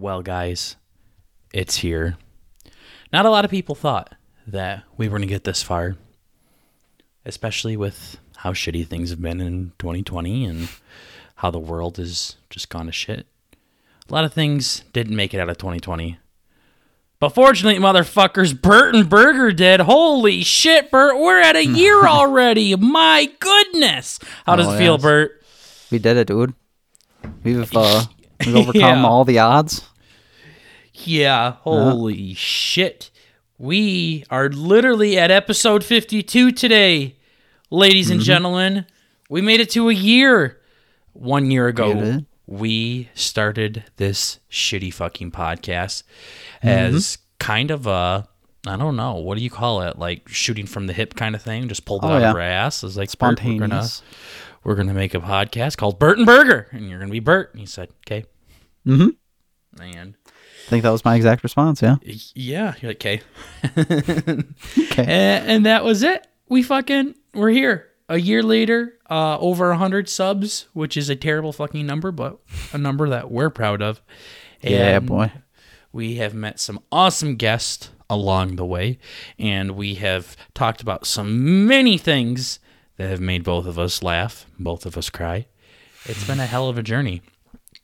Well, guys, it's here. Not a lot of people thought that we were going to get this far, especially with how shitty things have been in 2020 and how the world has just gone to shit. A lot of things didn't make it out of 2020. But fortunately, motherfuckers, Bert and Burger did. Holy shit, Bert, we're at a year already. My goodness. How does Oh, it feel, yes. Bert? We did it, dude. We've uh, we've overcome Yeah. all the odds. Yeah, holy shit. We are literally at episode 52 today, ladies Mm-hmm. and gentlemen. We made it to a year. One year ago, We we started this shitty fucking podcast Mm-hmm. as kind of a, I don't know, what do you call it? Like shooting from the hip kind of thing. Just pulled it Oh, out yeah. of our ass. It's like, Bert, we're gonna, Spontaneous. we're gonna make a podcast called Bert and Burger, and you're gonna be Bert. And he said, okay. Mhm. And think that was my exact response. Yeah. yeah, you're like, okay. Okay. and, and that was it. We fucking we're here a year later. Uh, over a hundred subs, which is a terrible fucking number, but a number that we're proud of. Yeah, boy. We have met some awesome guests along the way, and we have talked about some many things that have made both of us laugh, both of us cry. It's been a hell of a journey.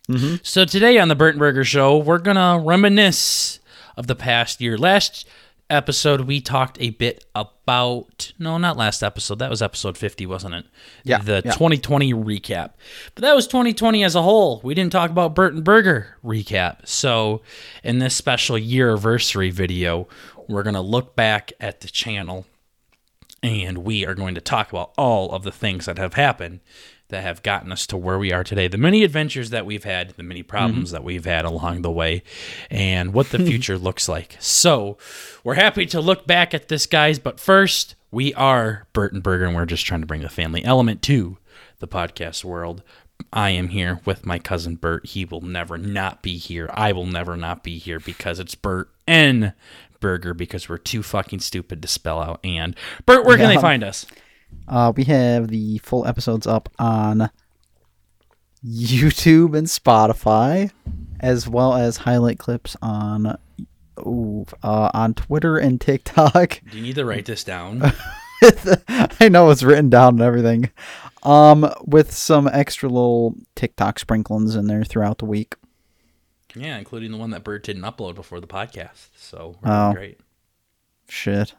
Mm-hmm. So today on the Bert and Burger Show, we're gonna reminisce of the past year. Last episode, we talked a bit about no, not last episode. That was episode fifty, wasn't it? Yeah, The yeah. 2020 recap, but that was 2020 as a whole. We didn't talk about Bert and Burger recap. So, in this special year anniversary video, we're gonna look back at the channel and we are going to talk about all of the things that have happened that have gotten us to where we are today the many adventures that we've had the many problems mm-hmm. that we've had along the way and what the future looks like so we're happy to look back at this guys but first we are bert and burger and we're just trying to bring the family element to the podcast world I am here with my cousin Bert. He will never not be here. I will never not be here because it's Bert and Burger because we're too fucking stupid to spell out and. Bert, where can they find us? Uh, we have the full episodes up on YouTube and Spotify, as well as highlight clips on ooh, uh, on Twitter and TikTok. Do you need to write this down? I know it's written down and everything. Um, with some extra little TikTok sprinklings in there throughout the week. yeah, including the one that Bert didn't upload before the podcast. So Oh. great. Shit.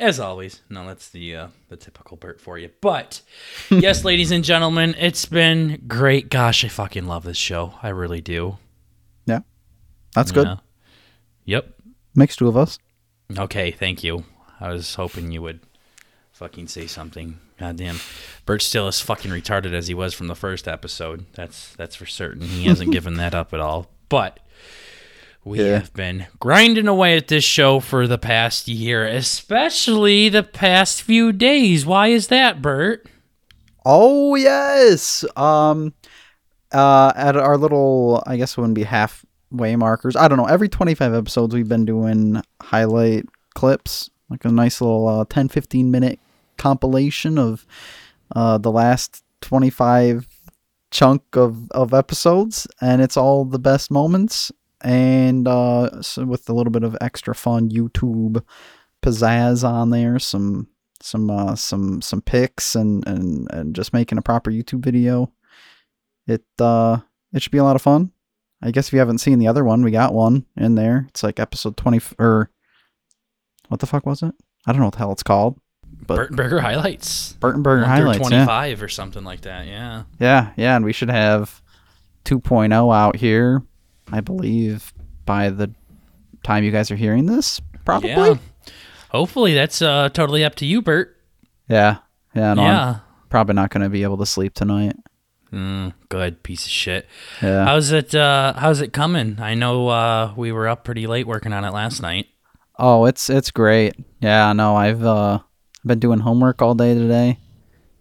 As always, no, that's the uh, the typical Bert for you. But yes, ladies and gentlemen, it's been great. Gosh, I fucking love this show. I really do. Yeah, that's good. Yep. Makes two of us. Okay, thank you. I was hoping you would fucking say something. Goddamn. Bert's still as fucking retarded as he was from the first episode. That's that's for certain. He hasn't given that up at all. But we Yeah. have been grinding away at this show for the past year, especially the past few days. Why is that, Bert? Oh yes. Um uh at our little I guess it wouldn't be halfway markers. I don't know. Every 25 episodes we've been doing highlight clips, like a nice little uh 10 15 minute compilation of uh the last 25 chunk of of episodes and it's all the best moments and uh so with a little bit of extra fun YouTube pizzazz on there, some some uh some some pics and and and just making a proper YouTube video. It uh it should be a lot of fun. I guess if you haven't seen the other one, we got one in there. It's like episode 20 or what the fuck was it? I don't know what the hell it's called. But Bert Burger highlights. Bert and Burger One through highlights. Yeah. 25 or something like that. Yeah. yeah, yeah, and we should have 2.0 out here, I believe, by the time you guys are hearing this. Probably. Yeah. Hopefully that's uh, totally up to you, Bert. Yeah. Yeah, no, I'm yeah. probably not going to be able to sleep tonight. Mm, good piece of shit. Yeah. How's it? Uh, how's it coming? I know uh, we were up pretty late working on it last night. Oh, it's it's great. Yeah, no, I've uh been doing homework all day today.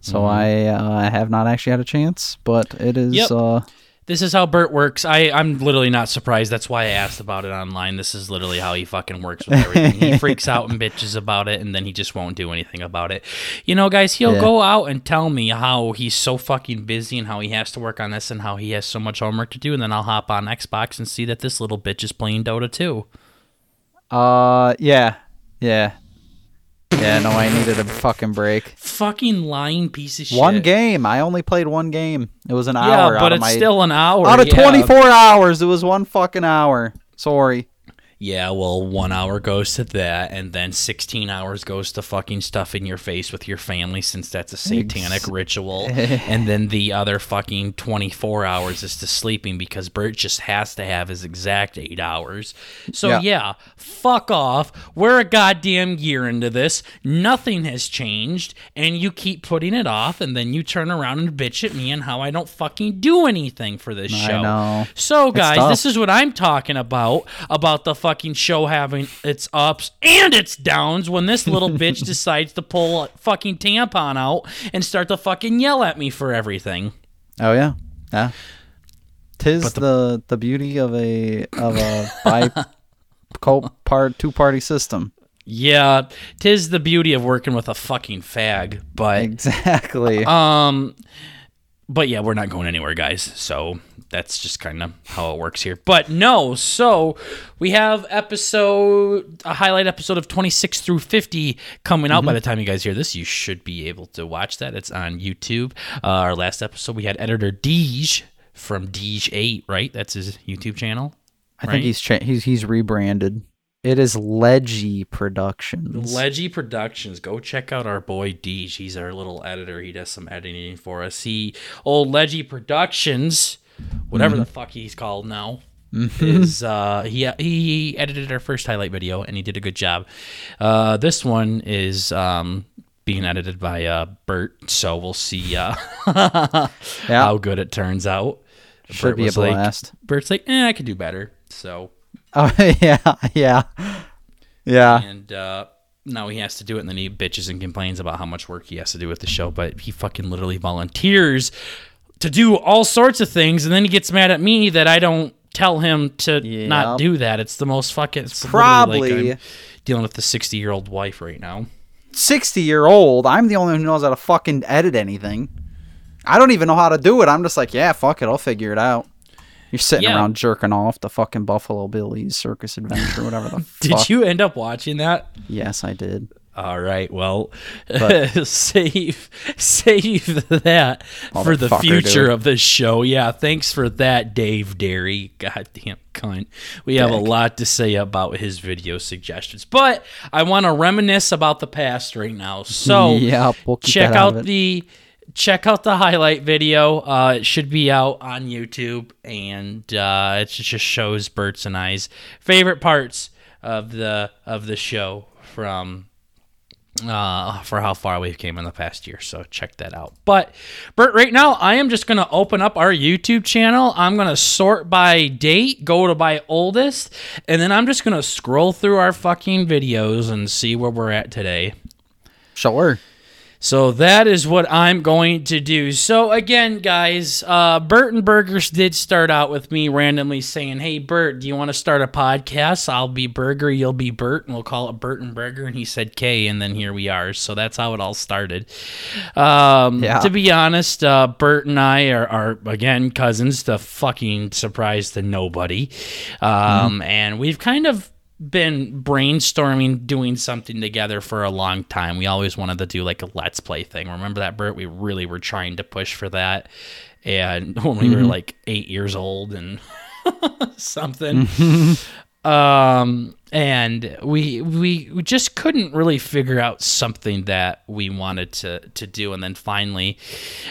So I uh, have not actually had a chance, but it is Yep. uh this is how Bert works. I I'm literally not surprised. That's why I asked about it online. This is literally how he fucking works with everything. he freaks out and bitches about it, and then he just won't do anything about it. You know, guys, he'll Yeah. go out and tell me how he's so fucking busy and how he has to work on this and how he has so much homework to do, and then I'll hop on Xbox and see that this little bitch is playing Dota 2. Uh, yeah, yeah, yeah. No, I needed a fucking break. Fucking lying piece of shit. One game. I only played one game. It was an Yeah, hour. but out of it's my, still an hour. out of yeah. 24 hours. It was one fucking hour. Sorry. Yeah, well, one hour goes to that, and then 16 hours goes to fucking stuffing your face with your family since that's a satanic ritual. and then the other fucking 24 hours is to sleeping because Bert just has to have his exact eight hours. So, yeah. Yeah. fuck off. We're a goddamn year into this. Nothing has changed, and you keep putting it off, and then you turn around and bitch at me and how I don't fucking do anything for this I show. know. So, guys, this is what I'm talking about about the fucking show having its ups and its downs when this little bitch decides to pull a fucking tampon out and start to fucking yell at me for everything. Oh yeah, yeah. Tis the, the beauty of a of a bi part two party system. Yeah, tis the beauty of working with a fucking fag, but Exactly. um but yeah, we're not going anywhere, guys. So that's just kind of how it works here. But no, so we have episode a highlight episode of 26 through 50 coming out by the time you guys hear this. You should be able to watch that. It's on YouTube. Uh, our last episode we had editor Deej from Deej 8, right? That's his YouTube channel. I right? think he's cha- he's he's rebranded. It is Leggy Productions. Leggy Productions. Go check out our boy Deej. He's our little editor. He does some editing for us. He old Leggy Productions, whatever the fuck he's called now. Is uh he he edited our first highlight video and he did a good job. Uh this one is um being edited by uh Bert, so we'll see uh yeah, how good it turns out. should Bert be a was like- blast. Bert's like, eh, I could do better. So Oh yeah, yeah, yeah. and uh, now he has to do it, and then he bitches and complains about how much work he has to do with the show. But he fucking literally volunteers to do all sorts of things, and then he gets mad at me that I don't tell him to not do that. It's the most fucking. It's like Probably I'm dealing with the sixty-year-old wife right now. Sixty year old. I'm the only one who knows how to fucking edit anything. I don't even know how to do it. I'm just like, yeah, fuck it, I'll figure it out. You're sitting Yeah. around jerking off the fucking Buffalo Billy's Circus Adventure, whatever the Did fuck. you end up watching that? Yes, I did. All right. Well, But- save save that for the future dude. of this show. Yeah. Thanks for that, Dave Derry. Goddamn cunt. We have a lot to say about his video suggestions, but I want to reminisce about the past right now. So Yep, we'll check out out of it. the check out the highlight video. Uh, it should be out on YouTube, and uh, it just shows Bert's and I's favorite parts of the of the show from uh, for how far we've came in the past year. So check that out. But Bert, right now I am just gonna open up our YouTube channel. I'm gonna sort by date, go to by oldest, and then I'm just gonna scroll through our fucking videos and see where we're at today. Sure. So that is what I'm going to do. So again, guys, uh, Bert and Burgers did start out with me randomly saying, "Hey, Bert, do you want to start a podcast? I'll be Burger, you'll be Bert, and we'll call it Bert and Burger." And he said K, and then here we are. So that's how it all started. Um, Yeah. To be honest, uh, Bert and I are, are again cousins. To fucking surprise to nobody, um, and we've kind of been brainstorming doing something together for a long time. We always wanted to do like a let's play thing. Remember that, Bert? We really were trying to push for that. And when we were like eight years old and something. um and we we we just couldn't really figure out something that we wanted to to do. And then finally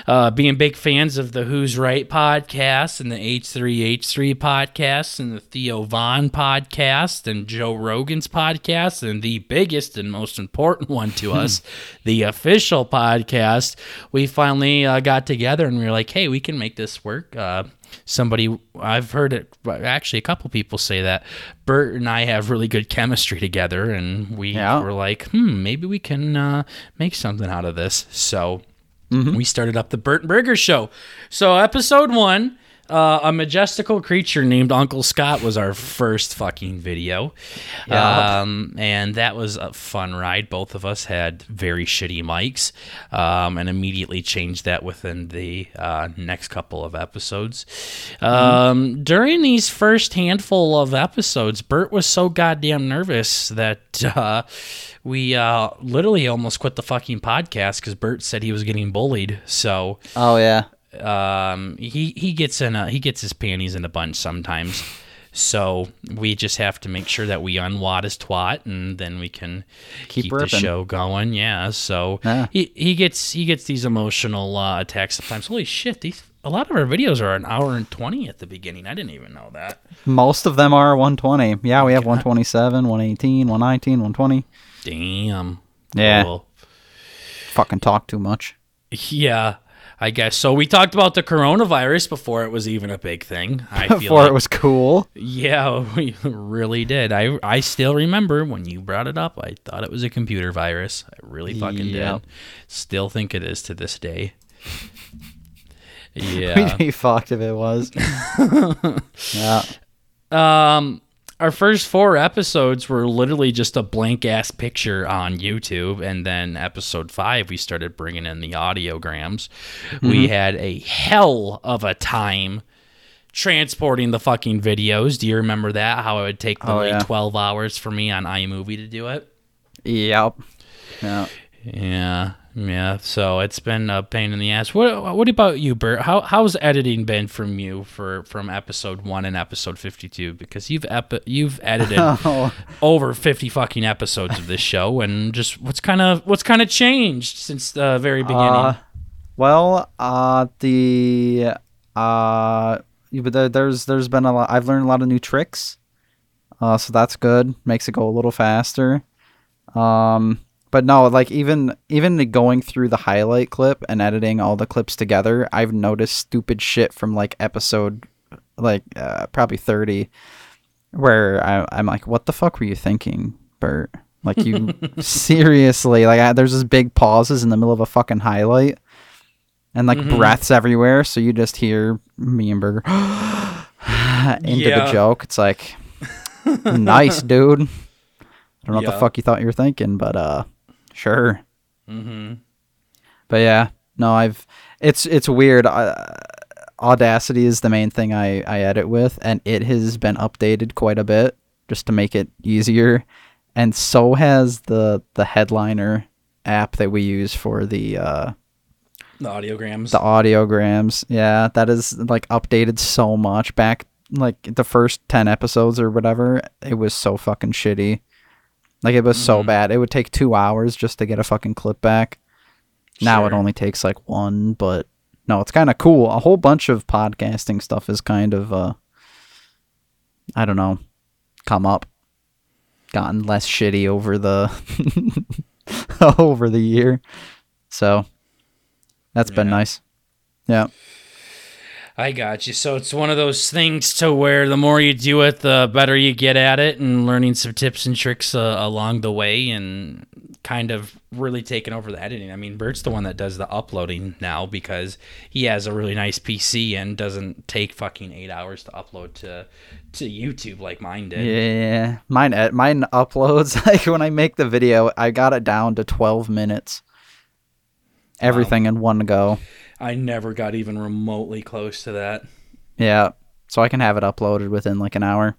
uh being big fans of the Who's Right podcast and the H3H3 podcast and the Theo Von podcast and Joe Rogan's podcast and the biggest and most important one to us the official podcast we finally uh, got together and we were like hey we can make this work. Uh somebody I've heard it actually a couple people say that Bert and I have really good chemistry together and we Yeah. were like hmm maybe we can uh, make something out of this. So we started up the Bert and Burger show. So episode one Uh, a majestical creature named Uncle Scott was our first fucking video. Yeah. Um, and that was a fun ride. Both of us had very shitty mics um, and immediately changed that within the uh, next couple of episodes. Um, during these first handful of episodes, Bert was so goddamn nervous that uh, we uh, literally almost quit the fucking podcast because Bert said he was getting bullied. So Oh yeah. Um, he he gets in a, he gets his panties in a bunch sometimes. So we just have to make sure that we unwad his twat, and then we can Keep keep, the show going. Yeah. So he he gets he gets these emotional uh, attacks sometimes. Holy shit! These a lot of our videos are an hour and twenty at the beginning. I didn't even know that. Most of them are 120. Yeah, we have 127, 118, 119, 120. Damn. Yeah. Cool. Fucking talk too much. Yeah. I guess so. We talked about the coronavirus before it was even a big thing. I feel Before like, it was cool. Yeah, we really did. I I still remember when you brought it up. I thought it was a computer virus. I really fucking Yep. did. Still think it is to this day. Yeah, We'd be fucked if it was. yeah. um our first four episodes were literally just a blank ass picture on YouTube and then episode 5 we started bringing in the audiograms. Mm-hmm. We had a hell of a time transporting the fucking videos. Do you remember that? How it would take Oh, literally yeah. 12 hours for me on iMovie to do it? Yep. Yeah. Yeah, yeah. So it's been a pain in the ass. What What about you, Bert? How How's editing been from you for from episode one and episode fifty two? Because you've epi- you've edited Oh. over fifty fucking episodes of this show, and just what's kind of what's kind of changed since the very beginning. Uh, well, uh, the uh, but there, there's there's been a lot. I've learned a lot of new tricks, uh, so that's good. Makes it go a little faster. Um, but no, like even even going through the highlight clip and editing all the clips together, I've noticed stupid shit from like episode like uh, probably thirty, where I, I'm like, what the fuck were you thinking, Bert? Like you seriously like I, there's this big pauses in the middle of a fucking highlight and like Mhm. breaths everywhere so you just hear me and burger into Yeah. the joke it's like nice dude i don't know what the fuck you thought you were thinking but uh sure. Mm-hmm. but yeah no i've it's it's weird. Uh, audacity is the main thing i i edit with and it has been updated quite a bit just to make it easier. And so has the the headliner app that we use for the uh The audiograms. the audiograms. Yeah that is like updated so much. Back like the first 10 episodes or whatever it was so fucking shitty like it was so Mhm. bad. It would take two hours just to get a fucking clip back. Now it only takes like one but no it's kind of cool. A whole bunch of podcasting stuff is kind of uh i don't know come up. Gotten less shitty over the over the year. So that's been nice. Yeah I got you. So it's one of those things to where the more you do it, the better you get at it, and learning some tips and tricks uh, along the way, and kind of really taking over the editing. I mean, Bert's the one that does the uploading now because he has a really nice PC and doesn't take fucking eight hours to upload to to YouTube like mine did. Yeah, mine ed- mine uploads like when I make the video, I got it down to 12 minutes. Everything in one go. I never got even remotely close to that. Yeah. So I can have it uploaded within like an hour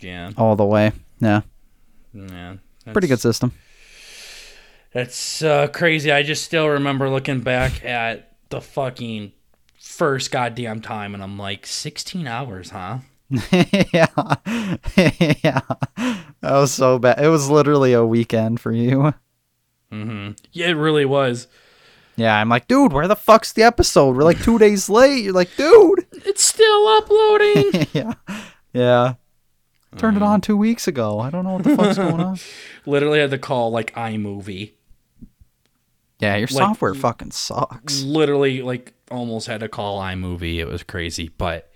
Yeah, all the way. Yeah. yeah. Pretty good system. That's uh, crazy. I just still remember looking back at the fucking first goddamn time, and I'm like, 16 hours, huh? yeah. yeah. That was so bad. It was literally a weekend for you. Mm-hmm. Yeah, it really was. Yeah, I'm like, dude, where the fuck's the episode? We're like two days late. You're like, dude. It's still uploading. yeah. Yeah. Turned it on two weeks ago. I don't know what the fuck's going on. Literally had to call like iMovie. Yeah, your Like, software fucking sucks. Literally, like almost had to call iMovie. It was crazy, but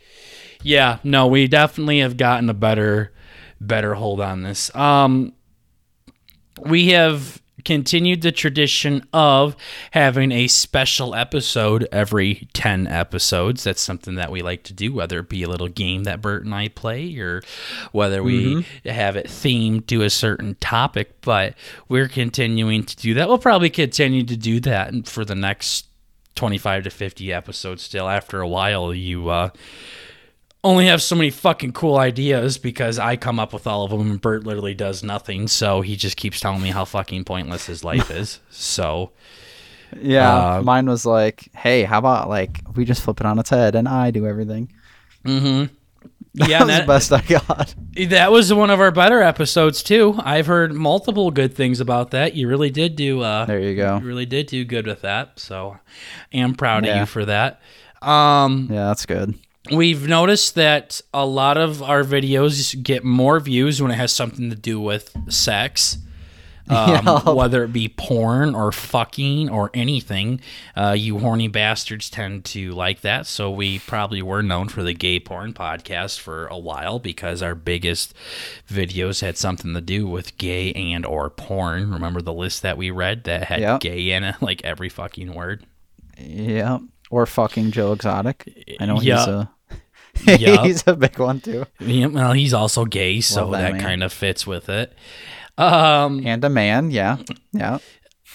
yeah, no, we definitely have gotten a better, better hold on this. Um, we have continued the tradition of having a special episode every 10 episodes. That's something that we like to do, whether it be a little game that Bert and I play or whether we have it themed to a certain topic. But we're continuing to do that. We'll probably continue to do that for the next 25 to 50 episodes still. After a while, you, uh, only have so many fucking cool ideas because I come up with all of them and Bert literally does nothing. So he just keeps telling me how fucking pointless his life is. So Yeah, Uh, mine was like, hey, how about like we just flip it on its head and I do everything. yeah, That was that, the best I got. that was one of our better episodes too. I've heard multiple good things about that. You really did do. Uh, There you go. You really did do good with that. So I am proud of you for that. Um, Yeah, that's good. We've noticed that a lot of our videos get more views when it has something to do with sex. Um, Yeah. Whether it be porn or fucking or anything, uh, you horny bastards tend to like that. So we probably were known for the gay porn podcast for a while because our biggest videos had something to do with gay and or porn. Remember the list that we read that had Yep. gay in it, like every fucking word. Yeah. Or fucking Joe Exotic. I know Yeah. he's a Yeah. he's a big one too. Yeah, well, he's also gay, so Love that that, kind of fits with it. Um, And a man, yeah. Yeah.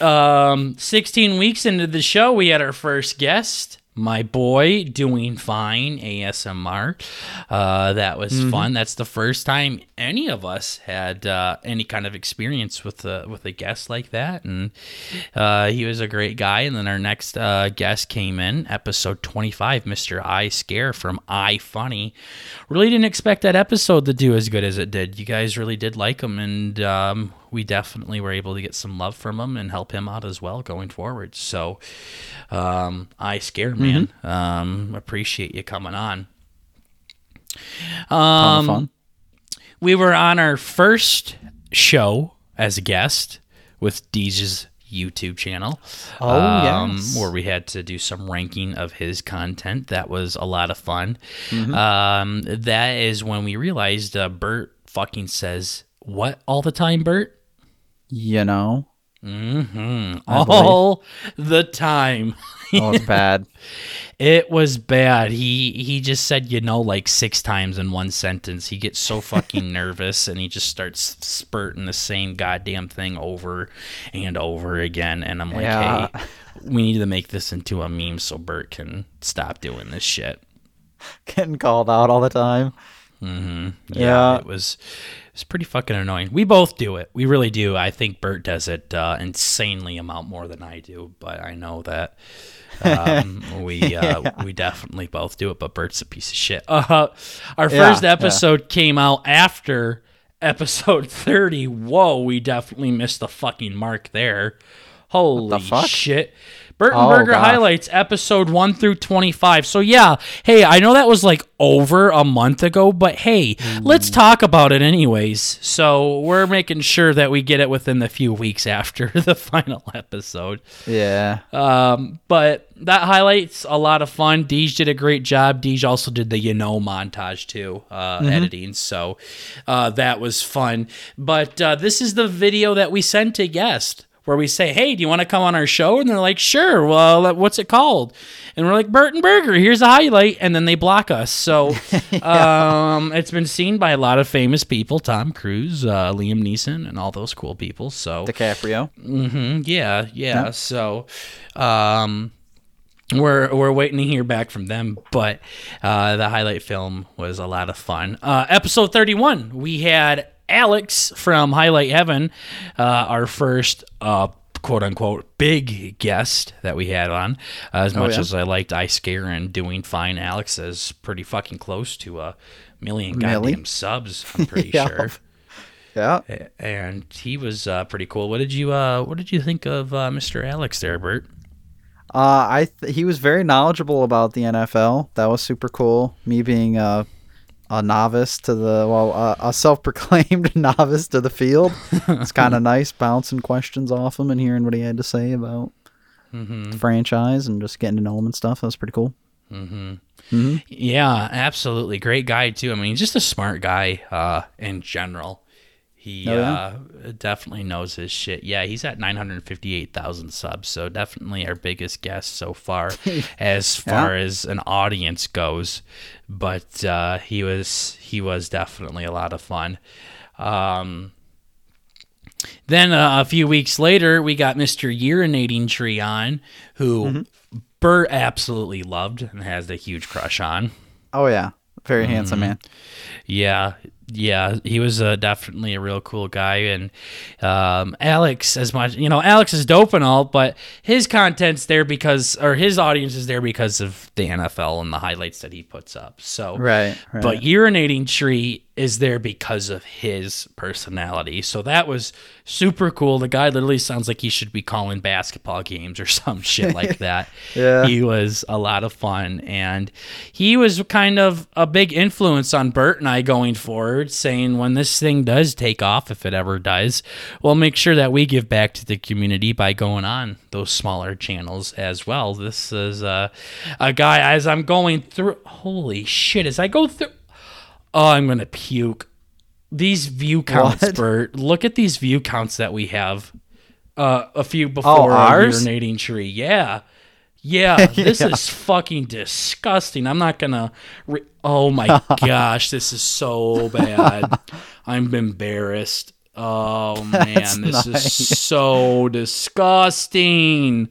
um, 16 weeks into the show, we had our first guest, my boy, doing fine, ASMR. Uh, that was fun. That's the first time any of us had uh, any kind of experience with a with a guest like that, and uh, he was a great guy. And then our next uh, guest came in, episode 25, Mr. I Scare from I Funny. Really didn't expect that episode to do as good as it did. You guys really did like him, and um, we definitely were able to get some love from him and help him out as well going forward. So, um, I Scare Man, um, appreciate you coming on. Um, we were on our first show as a guest with Deej's YouTube channel. Oh, yes. Where we had to do some ranking of his content. That was a lot of fun. Mm-hmm. Um, that is when we realized uh, Bert fucking says, What all the time, Bert? You know. Mm-hmm. All the time. Oh, it's bad. It was bad. He he just said you know like six times in one sentence. He gets so fucking nervous and he just starts spurting the same goddamn thing over and over again. And I'm like, Yeah. hey, we need to make this into a meme so Bert can stop doing this shit. Getting called out all the time. Yeah, Yeah. it was it's pretty fucking annoying. We both do it. We really do. I think Bert does it uh, insanely amount more than I do, but I know that um, we uh, we definitely both do it. But Bert's a piece of shit. Uh, our Yeah, first episode came out after episode thirty. Whoa, we definitely missed the fucking mark there. Holy fuck? shit. Burton Oh, highlights episode 1 through 25. So yeah, hey, I know that was like over a month ago, but hey, let's talk about it anyways. So we're making sure that we get it within the few weeks after the final episode. Yeah. Um, but that highlights a lot of fun. Deej did a great job. Deej also did the you know montage too, uh, editing. So uh, that was fun. But uh, this is the video that we sent to guest where we say, "Hey, do you want to come on our show?" And they're like, "Sure." Well, what's it called? And we're like, "Bert and Burger." Here's a highlight, and then they block us. So um, it's been seen by a lot of famous people: Tom Cruise, uh, Liam Neeson, and all those cool people. So DiCaprio. hmm Yeah, yeah. So, um, we're we're waiting to hear back from them, but uh, the highlight film was a lot of fun. Uh, episode thirty-one, we had Alex from Highlight Heaven, uh, our first. Uh, quote unquote big guest that we had on uh, as much yeah? as i liked i scare and doing fine alex is pretty fucking close to a million Millie? goddamn subs i'm pretty Yeah. sure Yeah. and he was uh, pretty cool. What did you uh, What did you think of uh, Mr. Alex there, Bert? Uh, I th- he was very knowledgeable about the NFL. That was super cool. Me being a, a novice to the well, uh, a self-proclaimed novice to the field. It's kind of nice bouncing questions off him and hearing what he had to say about the franchise and just getting to know him and stuff. That was pretty cool. Yeah, absolutely, great guy too. I mean, he's just a smart guy uh, in general. He Oh, yeah? uh, definitely knows his shit. Yeah, he's at 958,000 subs, so definitely our biggest guest so far as far as an audience goes. But uh, he was he was definitely a lot of fun. Um, then uh, a few weeks later, we got Mr. Urinating Tree on, who Mm-hmm. Bert absolutely loved and has a huge crush on. Oh yeah, very handsome Mm-hmm. man. Yeah, yeah, he was uh, definitely a real cool guy, and um, Alex, as much you know, Alex is dope and all, but his content's there because, or his audience is there because of the NFL and the highlights that he puts up. So, Right, right. but urinating tree is there because of his personality. So that was super cool. The guy literally sounds like he should be calling basketball games or some shit like that. Yeah. He was a lot of fun and he was kind of a big influence on Bert and I going forward, saying when this thing does take off, if it ever does, we'll make sure that we give back to the community by going on those smaller channels as well. This is uh, a guy as I'm going through holy shit, as I go through Oh, I'm gonna puke. These view counts, What? Bert. Look at these view counts that we have. Uh, a few before our Oh, urinating tree. Yeah, yeah. This is fucking disgusting. I'm not gonna. Re- oh my gosh, this is so bad. I'm embarrassed. Oh man, this nice. is so disgusting.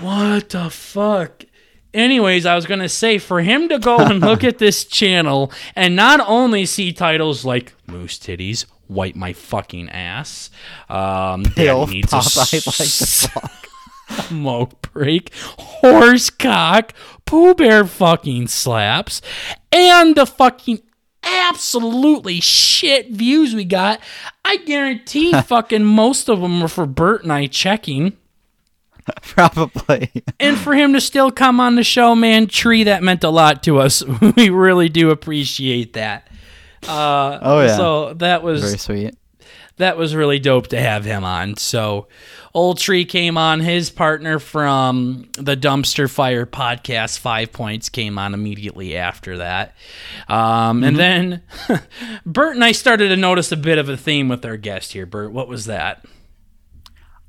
what the fuck? Anyways, I was gonna say for him to go and look at this channel and not only see titles like Moose Titties, Wipe My Fucking Ass, um, Bill Needs a Popeye like the fuck. Smoke Break, Horse Cock, Pooh Bear fucking slaps, and the fucking absolutely shit views we got. I guarantee fucking most of them were for Bert and I checking. Probably. And for him to still come on the show, man, Tree, that meant a lot to us. we really do appreciate that. Uh, Oh, yeah. So that was Very sweet. that was really dope to have him on. So Old Tree came on. His partner from the Dumpster Fire podcast, Five Points, came on immediately after that. Um, And then Bert and I started to notice a bit of a theme with our guest here. Bert, what was that?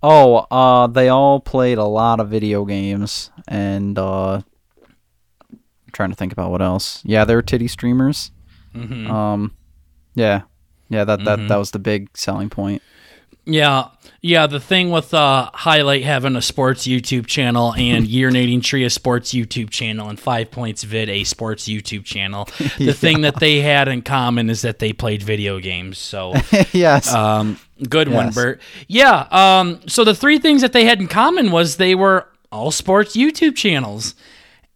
Oh, uh, they all played a lot of video games, and uh, I'm trying to think about what else. Yeah, they were titty streamers. Mm-hmm. Um, yeah, yeah, that that that was the big selling point. Yeah, yeah. The thing with uh, Highlight having a sports YouTube channel and Urinating Tree a sports YouTube channel and Five Points Vid a sports YouTube channel. The thing that they had in common is that they played video games. So, yes. um, good one, Yes. Bert. Yeah. Um, so the three things that they had in common was they were all sports YouTube channels.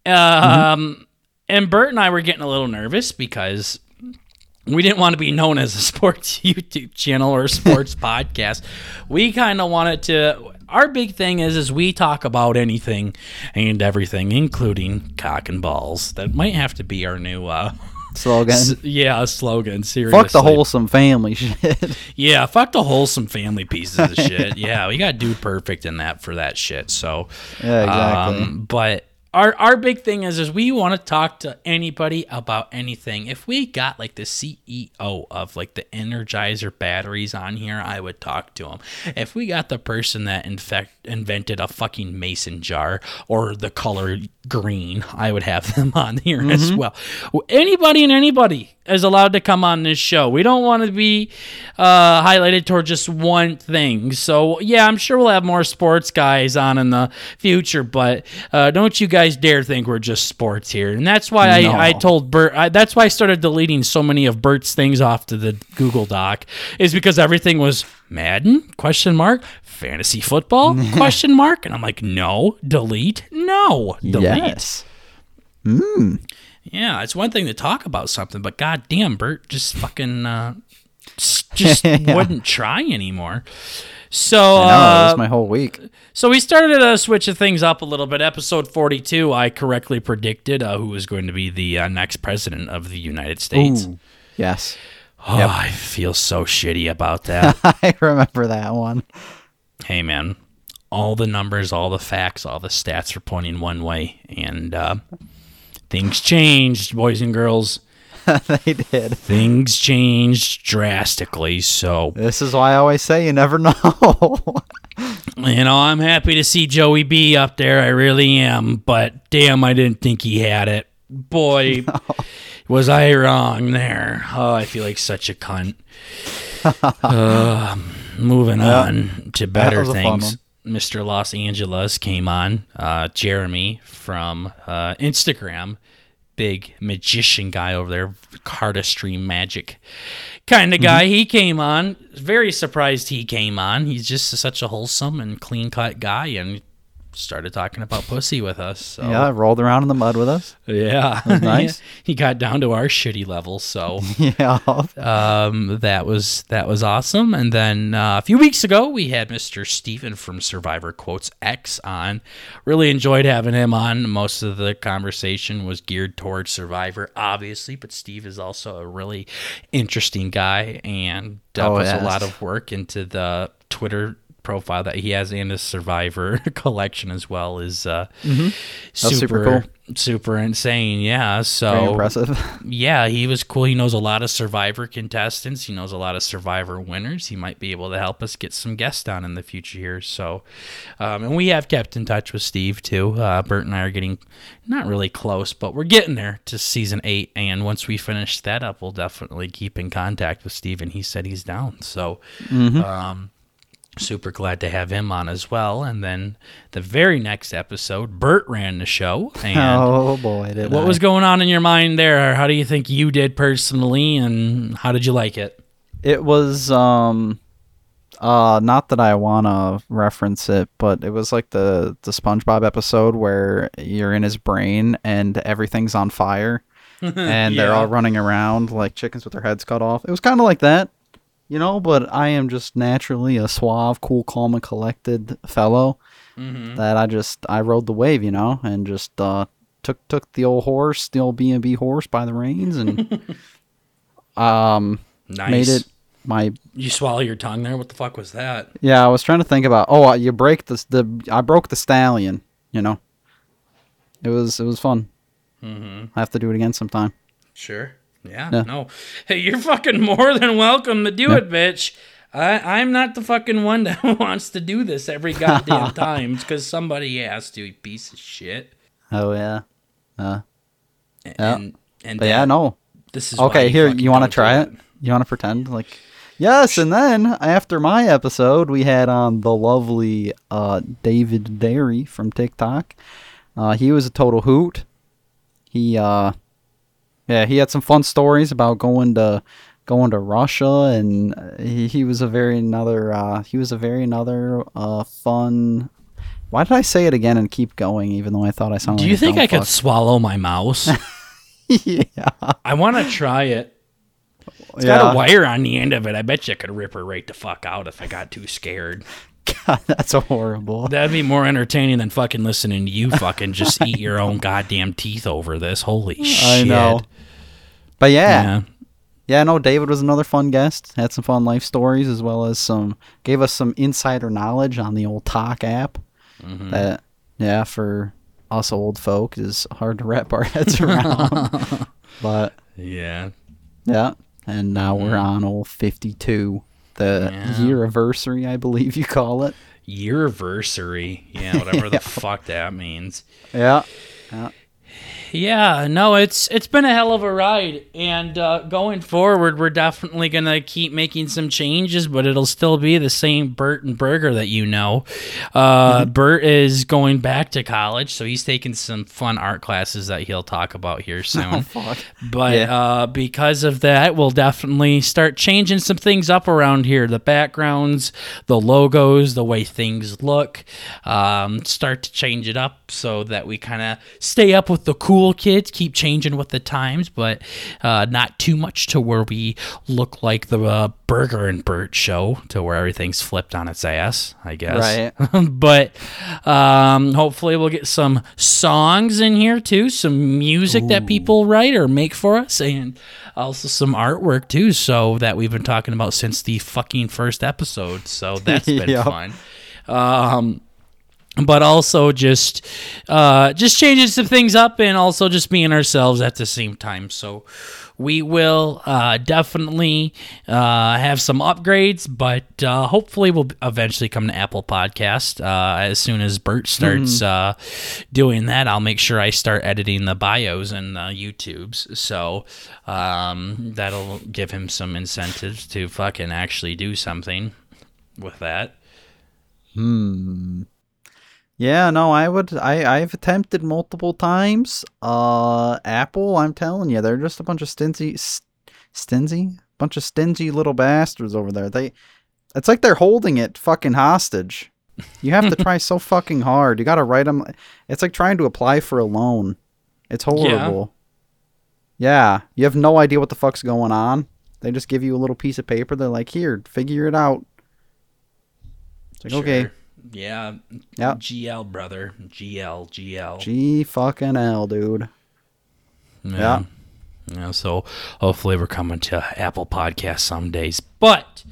Um, and Bert and I were getting a little nervous because we didn't want to be known as a sports YouTube channel or a sports podcast. We kind of wanted to. Our big thing is is we talk about anything and everything, including cock and balls. That might have to be our new, uh, Slogan. s- yeah, slogan. Seriously, Fuck the wholesome family shit. yeah, fuck the wholesome family pieces of shit. Yeah, we got Dude Perfect in that for that shit. So, Yeah, exactly. um, but our our big thing is is we want to talk to anybody about anything. If we got like the CEO of like the Energizer batteries on here, I would talk to him. If we got the person that infect invented a fucking mason jar or the color green, I would have them on here as Mm-hmm. well. Anybody and anybody is allowed to come on this show. We don't want to be uh, highlighted toward just one thing. So yeah, I'm sure we'll have more sports guys on in the future, but uh, don't you guys dare think we're just sports here. And that's why No. I, I told Bert. I, that's why I started deleting so many of Bert's things off to the Google Doc, is because everything was Madden question mark fantasy football question mark, and I'm like, no, delete, no, delete. yes. Mm. Yeah, it's one thing to talk about something, but goddamn, Bert just fucking uh, just Yeah. wouldn't try anymore. So, I know, that uh, was my whole week. so we started to switch things up a little bit. Episode forty-two, I correctly predicted uh, who was going to be the uh, next president of the United States. Ooh. Yes. Oh, I feel so shitty about that. I remember that one. hey, man, all the numbers, all the facts, all the stats are pointing one way, and uh, things changed, boys and girls. they did. things changed drastically. So, This is why I always say you never know. you know, I'm happy to see Joey B up there. I really am. But damn, I didn't think he had it. Boy, was I wrong there. Oh, I feel like such a cunt. uh, moving on to better things. Mr. Los Angeles came on. Uh, Jeremy from uh, Instagram, big magician guy over there, cardistry magic kind of guy. He came on. Very surprised he came on. He's just such a wholesome and clean cut guy, and started talking about pussy with us. So. yeah, rolled around in the mud with us. Yeah, nice. he got down to our shitty level, so Yeah. um, that was that was awesome. And then uh, a few weeks ago, we had Mr. Steven from Survivor Quotes X on. Really enjoyed having him on. Most of the conversation was geared towards Survivor, obviously, but Steve is also a really interesting guy and uh, Oh, puts yes. a lot of work into the Twitter profile that he has in his Survivor collection as well is uh, Mm-hmm. super super super insane. Yeah, so Very impressive. yeah, he was cool. He knows a lot of Survivor contestants. He knows a lot of Survivor winners. He might be able to help us get some guests on in the future here. So, um, and we have kept in touch with Steve too. Uh, Bert and I are getting not really close, but we're getting there to season eight. And once we finish that up, we'll definitely keep in contact with Steve. And he said he's down. So, um, super glad to have him on as well. And then the very next episode, Bert ran the show. And oh boy, what I. was going on in your mind there? How do you think you did personally, and how did you like it? It was um uh not that I want to reference it, but it was like the the SpongeBob episode where you're in his brain and everything's on fire and they're all running around like chickens with their heads cut off. It was kind of like that. You know, but I am just naturally a suave, cool, calm, and collected fellow. Mm-hmm. That I just I rode the wave, you know, and just uh, took took the old horse, the old B and B horse by the reins, and um Nice. made it my You swallow your tongue there. What the fuck was that? yeah. I was trying to think about oh you break the the I broke the stallion, you know. It was it was fun. Mm-hmm. I have to do it again sometime. Sure. Yeah, Yeah. No. Hey, you're fucking more than welcome to do it, bitch. I, I'm not the fucking one that wants to do this every goddamn time. It's because somebody has to, you piece of shit. Oh yeah, uh, And, Yeah. and, and but yeah, no. This is Okay, here you want to try do it? You want to pretend like yes, and then after my episode, we had on the lovely uh, David Derry from TikTok. Uh, he was a total hoot. He uh, yeah, he had some fun stories about going to going to Russia, and uh, he, he was a very another uh, he was a very another uh, fun. Why did I say it again and keep going, even though I thought I sounded? Do you like a think I could swallow my mouse? yeah, I want to try it. It's yeah. got a wire on the end of it. I bet you could rip her right the fuck out if I got too scared. God, that's horrible. That'd be more entertaining than fucking listening to you fucking just eat your own goddamn teeth over this. Holy shit. I know. But yeah, Yeah. yeah, no. David was another fun guest. Had some fun life stories as well as some gave us some insider knowledge on the old Talk app. Mm-hmm. That yeah, for us old folk is hard to wrap our heads around. but Yeah. yeah, and now we're on old fifty-two, the Yeah. year anniversary, I believe you call it. Yearversary. Yeah, whatever the fuck that means. Yeah, Yeah, no, it's it's been a hell of a ride, and uh, going forward, we're definitely gonna keep making some changes, but it'll still be the same Bert and Burger that you know. Uh, Bert is going back to college, so he's taking some fun art classes that he'll talk about here soon. fuck. But Yeah. uh, because of that, we'll definitely start changing some things up around here. The backgrounds, the logos, the way things look. Um, start to change it up so that we kind of stay up with the cool kids, keep changing with the times, but uh, not too much to where we look like the uh, Burger and Bert show, to where everything's flipped on its ass, I guess. Right. but um, hopefully we'll get some songs in here too, some music that people write or make for us, and also some artwork too. So that we've been talking about since the fucking first episode. So that's been Yep. fun. Um, but also just uh, just changing some things up and also just being ourselves at the same time. So we will uh, definitely uh, have some upgrades, but uh, hopefully we'll eventually come to Apple Podcast. Uh, as soon as Bert starts uh, doing that, I'll make sure I start editing the bios and the YouTubes. So um, that'll give him some incentives to fucking actually do something with that. Yeah, no, I would. I I've attempted multiple times. Uh, Apple, I'm telling you, they're just a bunch of stingy, s- stingy, bunch of stingy little bastards over there. They, it's like they're holding it fucking hostage. You have to try so fucking hard. You got to write them. It's like trying to apply for a loan. It's horrible. Yeah, yeah, you have no idea what the fuck's going on. They just give you a little piece of paper. They're like, "Here, figure it out." It's like, okay, Sure. Yeah. Yep. GL, brother. GL, GL. G fucking L, dude. Yeah. Yeah, so hopefully we're coming to Apple Podcasts some days. But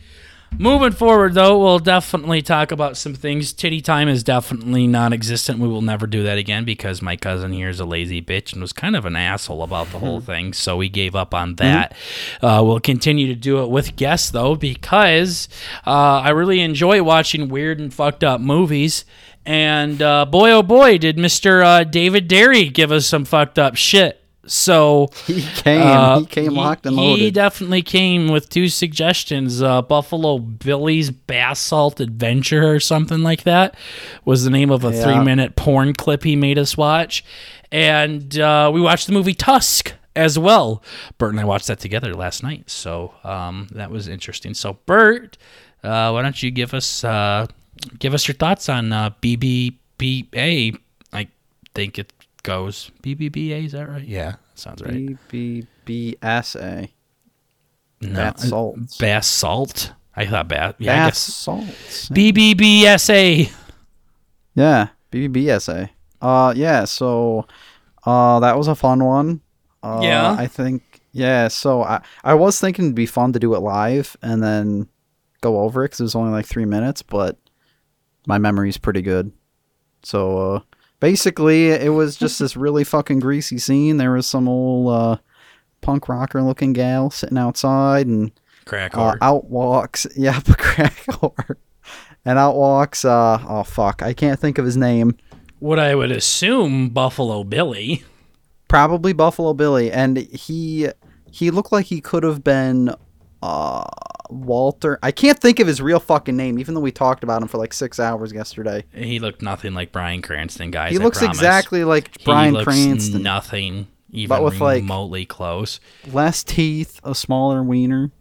moving forward, though, we'll definitely talk about some things. Titty time is definitely non existent. We will never do that again because my cousin here is a lazy bitch and was kind of an asshole about the whole thing. So we gave up on that. Uh, we'll continue to do it with guests, though, because uh, I really enjoy watching weird and fucked up movies. And uh, boy, oh boy, did Mr. Uh, David Derry give us some fucked up shit. So He came. uh, he came locked and loaded. He definitely came with two suggestions. Uh, Buffalo Billy's Bass Salt Adventure or something like that was the name of a Yeah. three minute porn clip he made us watch. And uh, we watched the movie Tusk as well. Bert and I watched that together last night. So um, that was interesting. So, Bert, uh, why don't you give us uh, give us your thoughts on uh, BBBA? I think it goes BBBA. Is that right? Yeah, sounds right. B B B S A. No, Bath uh, salts. Bass salt. I thought bath. Yeah, I guess salts. BBBSA. Yeah, B B B S A. Uh, yeah. So, uh, that was a fun one. Uh, Yeah. I think. Yeah. So I I was thinking it'd be fun to do it live and then go over it because it was only like three minutes, but my memory's pretty good. So uh, basically, it was just this really fucking greasy scene. There was some old uh, punk rocker looking gal sitting outside and. Crack Uh, out walks, yeah, but crack whore. And out walks, uh, oh fuck, I can't think of his name. what I would assume Buffalo Billy. Probably Buffalo Billy, and he he looked like he could have been uh Walter. I can't think of his real fucking name, even though we talked about him for like six hours yesterday. He looked nothing like Bryan Cranston, guys. he I looks promise. exactly like He Bryan looks Cranston. Nothing even But with, like- remotely close. Less teeth, a smaller wiener,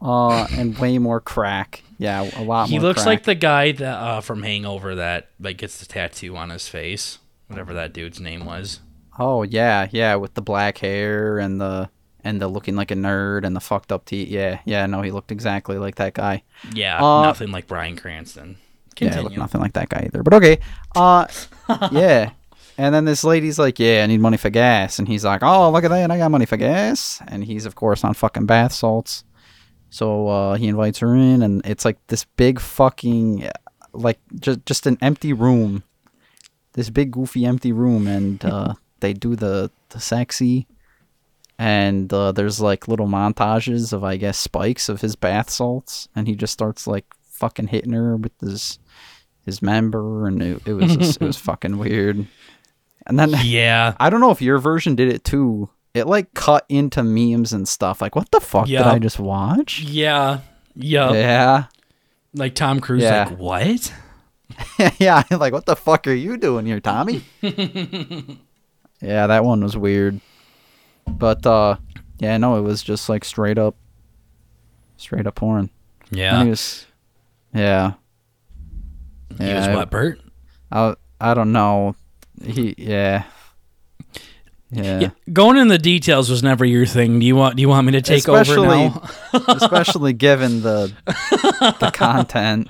uh, and way more crack. Yeah, a lot He looks crack. like the guy that uh, from Hangover that like gets the tattoo on his face, whatever that dude's name was. Oh yeah, yeah, with the black hair and the and the looking like a nerd and the fucked up teeth. Yeah, yeah, no, he looked exactly like that guy. Yeah, Uh, nothing like Bryan Cranston. Yeah, Continue. looked nothing like that guy either. But okay. Uh yeah. And then this lady's like, "Yeah, I need money for gas." And he's like, "Oh, look at that. I got money for gas." And he's of course on fucking bath salts. So uh he invites her in and it's like this big fucking like just just an empty room. This big goofy empty room and uh they do the the sexy and uh, there's like little montages of I guess spikes of his bath salts, and he just starts like fucking hitting her with his his member, and it, it was just, it was fucking weird. And then yeah, I don't know if your version did it too. It like cut into memes and stuff. Like, what the fuck did I just watch? yeah, yeah. Yeah, Like Tom Cruise, Yeah. like what? yeah. Like, what the fuck are you doing here, Tommy? yeah, that one was weird. But uh, yeah, no, it was just like straight up, straight up porn. Yeah, he was, yeah. he Yeah, was what Bert? I I don't know. He yeah. Yeah. Yeah, going in the details was never your thing. Do you want? Do you want me to take Especially- over now? Especially given the the content.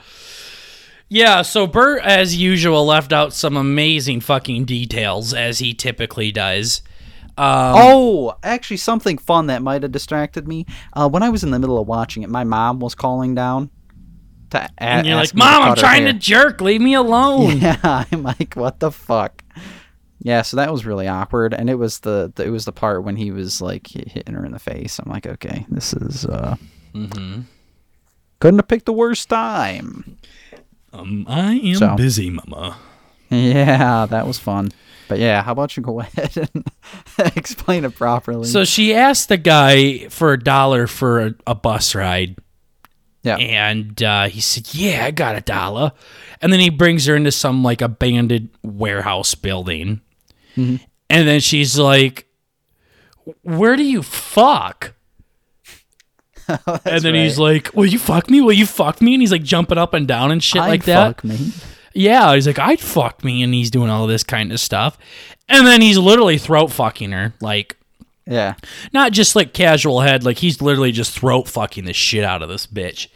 Yeah, so Bert, as usual, left out some amazing fucking details, as he typically does. Um, Oh, actually something fun that might have distracted me. Uh, when I was in the middle of watching it, my mom was calling down to a- and you're like, Mom, I'm trying to jerk. Leave me alone. Yeah, I'm like, what the fuck? Yeah, so that was really awkward, and it was the, the it was the part when he was like hitting her in the face. I'm like, okay, this is uh, Mm-hmm. couldn't have picked the worst time. Um, I am So. busy, mama. Yeah, that was fun. But yeah, how about you go ahead and explain it properly? So she asked the guy for a dollar for a, a bus ride. Yeah. And uh, he said, Yeah, I got a dollar. And then he brings her into some like abandoned warehouse building. Mm-hmm. And then she's like, Where do you fuck? and then he's like, Will you fuck me? Will you fuck me? And he's like jumping up and down and shit I'd like that. Yeah, he's like, I'd fuck me, and he's doing all this kind of stuff. And then he's literally throat fucking her. Like, Yeah. not just like casual head, like he's literally just throat fucking the shit out of this bitch.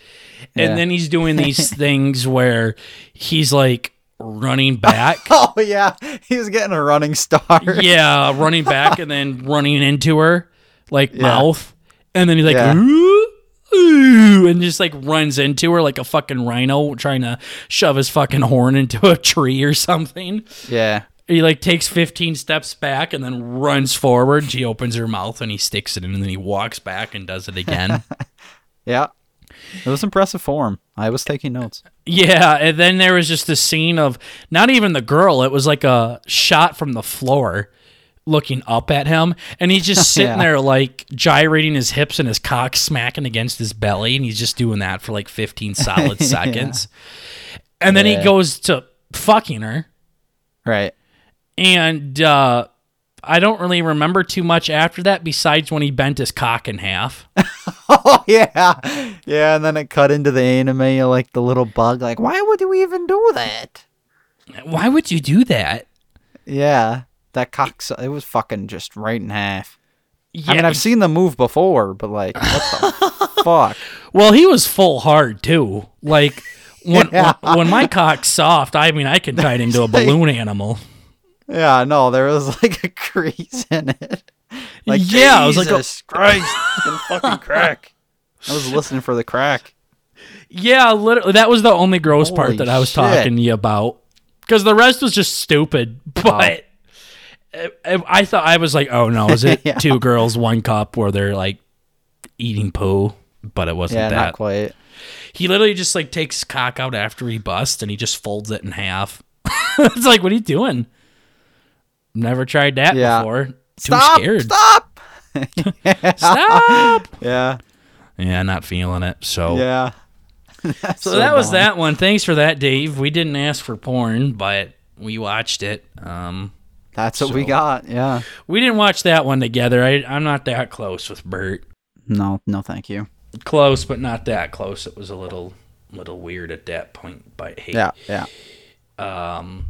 And Yeah. then he's doing these things where he's like running back. Oh yeah, he was getting a running start. yeah, running back and then running into her, like mouth. And then he's like, Yeah. Ooh, and just like runs into her like a fucking rhino trying to shove his fucking horn into a tree or something. Yeah. He like takes 15 steps back and then runs forward. She opens her mouth and he sticks it in and then he walks back and does it again. Yeah. It was impressive form. I was taking notes. yeah, and then there was just a scene of not even the girl, it was like a shot from the floor looking up at him and he's just sitting Yeah. there like gyrating his hips and his cock smacking against his belly and he's just doing that for like 15 solid seconds. And then he goes to fucking her Right. and uh I don't really remember too much after that besides when he bent his cock in half. Oh yeah. Yeah, and then it cut into the anime like the little bug like why would you even do that? Why would you do that? Yeah. That cock it was fucking just right in half. Yeah, I mean, I've seen the move before, but like what the fuck? well, he was full hard too. Like when, Yeah. when when my cock's soft, I mean, I can tie it into a balloon animal. Yeah, no, there was like a crease in it. Like Yeah, I was like, Jesus oh. Christ, it's gonna fucking crack. I was listening for the crack. Yeah, literally, that was the only gross part that I was shit. talking to you about. Because the rest was just stupid. But I, I thought I was like, oh no, is it Yeah. two girls, one cup, where they're like eating poo? But it wasn't Yeah, that. not quite. He literally just like takes cock out after he busts and he just folds it in half. it's like, what are you doing? Never tried that Yeah. before. Too scared. Stop! Stop. Yeah, yeah, not feeling it. So, yeah. so, that was that one. Thanks for that, Dave. We didn't ask for porn, but we watched it. Um, That's what we got. Yeah. we didn't watch that one together. I, I'm not that close with Bert. No, no, thank you. Close, but not that close. It was a little, little weird at that point. But hey, Yeah, yeah. Um,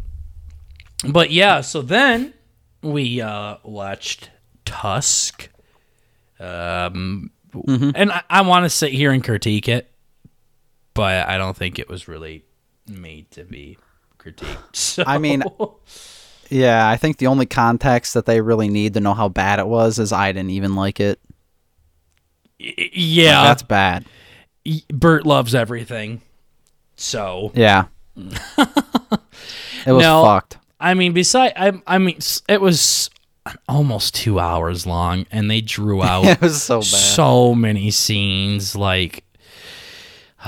but yeah, so then we uh, watched Tusk. Um, and I, I want to sit here and critique it, but I don't think it was really made to be critiqued. So, I mean, Yeah, I think the only context that they really need to know how bad it was is I didn't even like it. y- yeah, That's bad. y- Bert loves everything. So Yeah. it was No. fucked. I mean, beside, I, I mean, it was almost two hours long, and they drew out so so many scenes. Like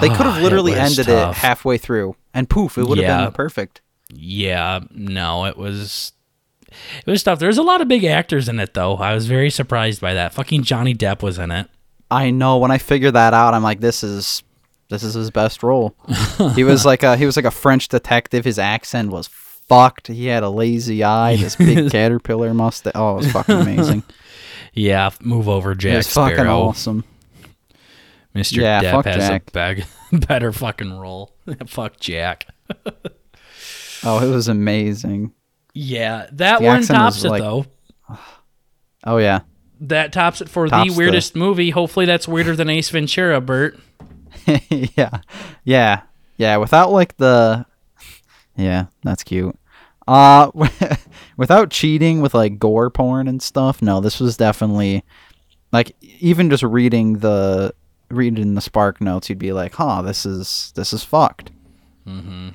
they could have literally it ended tough. it halfway through, and poof, it would have Yeah. been perfect. Yeah, no, it was it was tough. There's a lot of big actors in it though. I was very surprised by that. Fucking Johnny Depp was in it. I know. When I figured that out, I'm like, this is this is his best role. he was like a he was like a French detective. His accent was fucked. He had a lazy eye. This big caterpillar mustache. Oh, it was fucking amazing. Yeah, move over, it Jack was fucking Sparrow. awesome. Mr. Yeah, Depp fuck has Jack. a bag, better fucking role. fuck Jack. Oh, it was amazing. Yeah, that The one tops it like- though. Oh yeah. That tops it for Tops the the- weirdest movie. Hopefully, that's weirder than Ace Ventura, Bert. yeah, yeah, yeah. Without like the, yeah, that's cute. Uh, without cheating with like gore porn and stuff. No, this was definitely like even just reading the reading the spark notes, you'd be like, huh, this is this is fucked. Mm-hmm.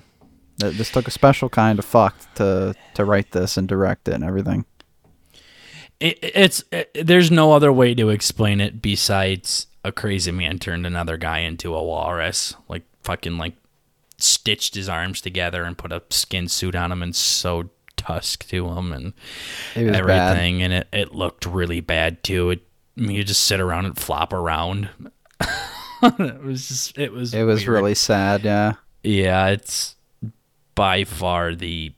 Th- This took a special kind of fuck to to write this and direct it and everything. It, it's it, there's no other way to explain it besides a crazy man turned another guy into a walrus, like fucking like stitched his arms together and put a skin suit on him and sewed tusk to him and was bad. everything, and it it looked really bad too. It I mean, you just sit around and flop around. it was just it was It was weird. really sad. Yeah. Yeah, it's by far the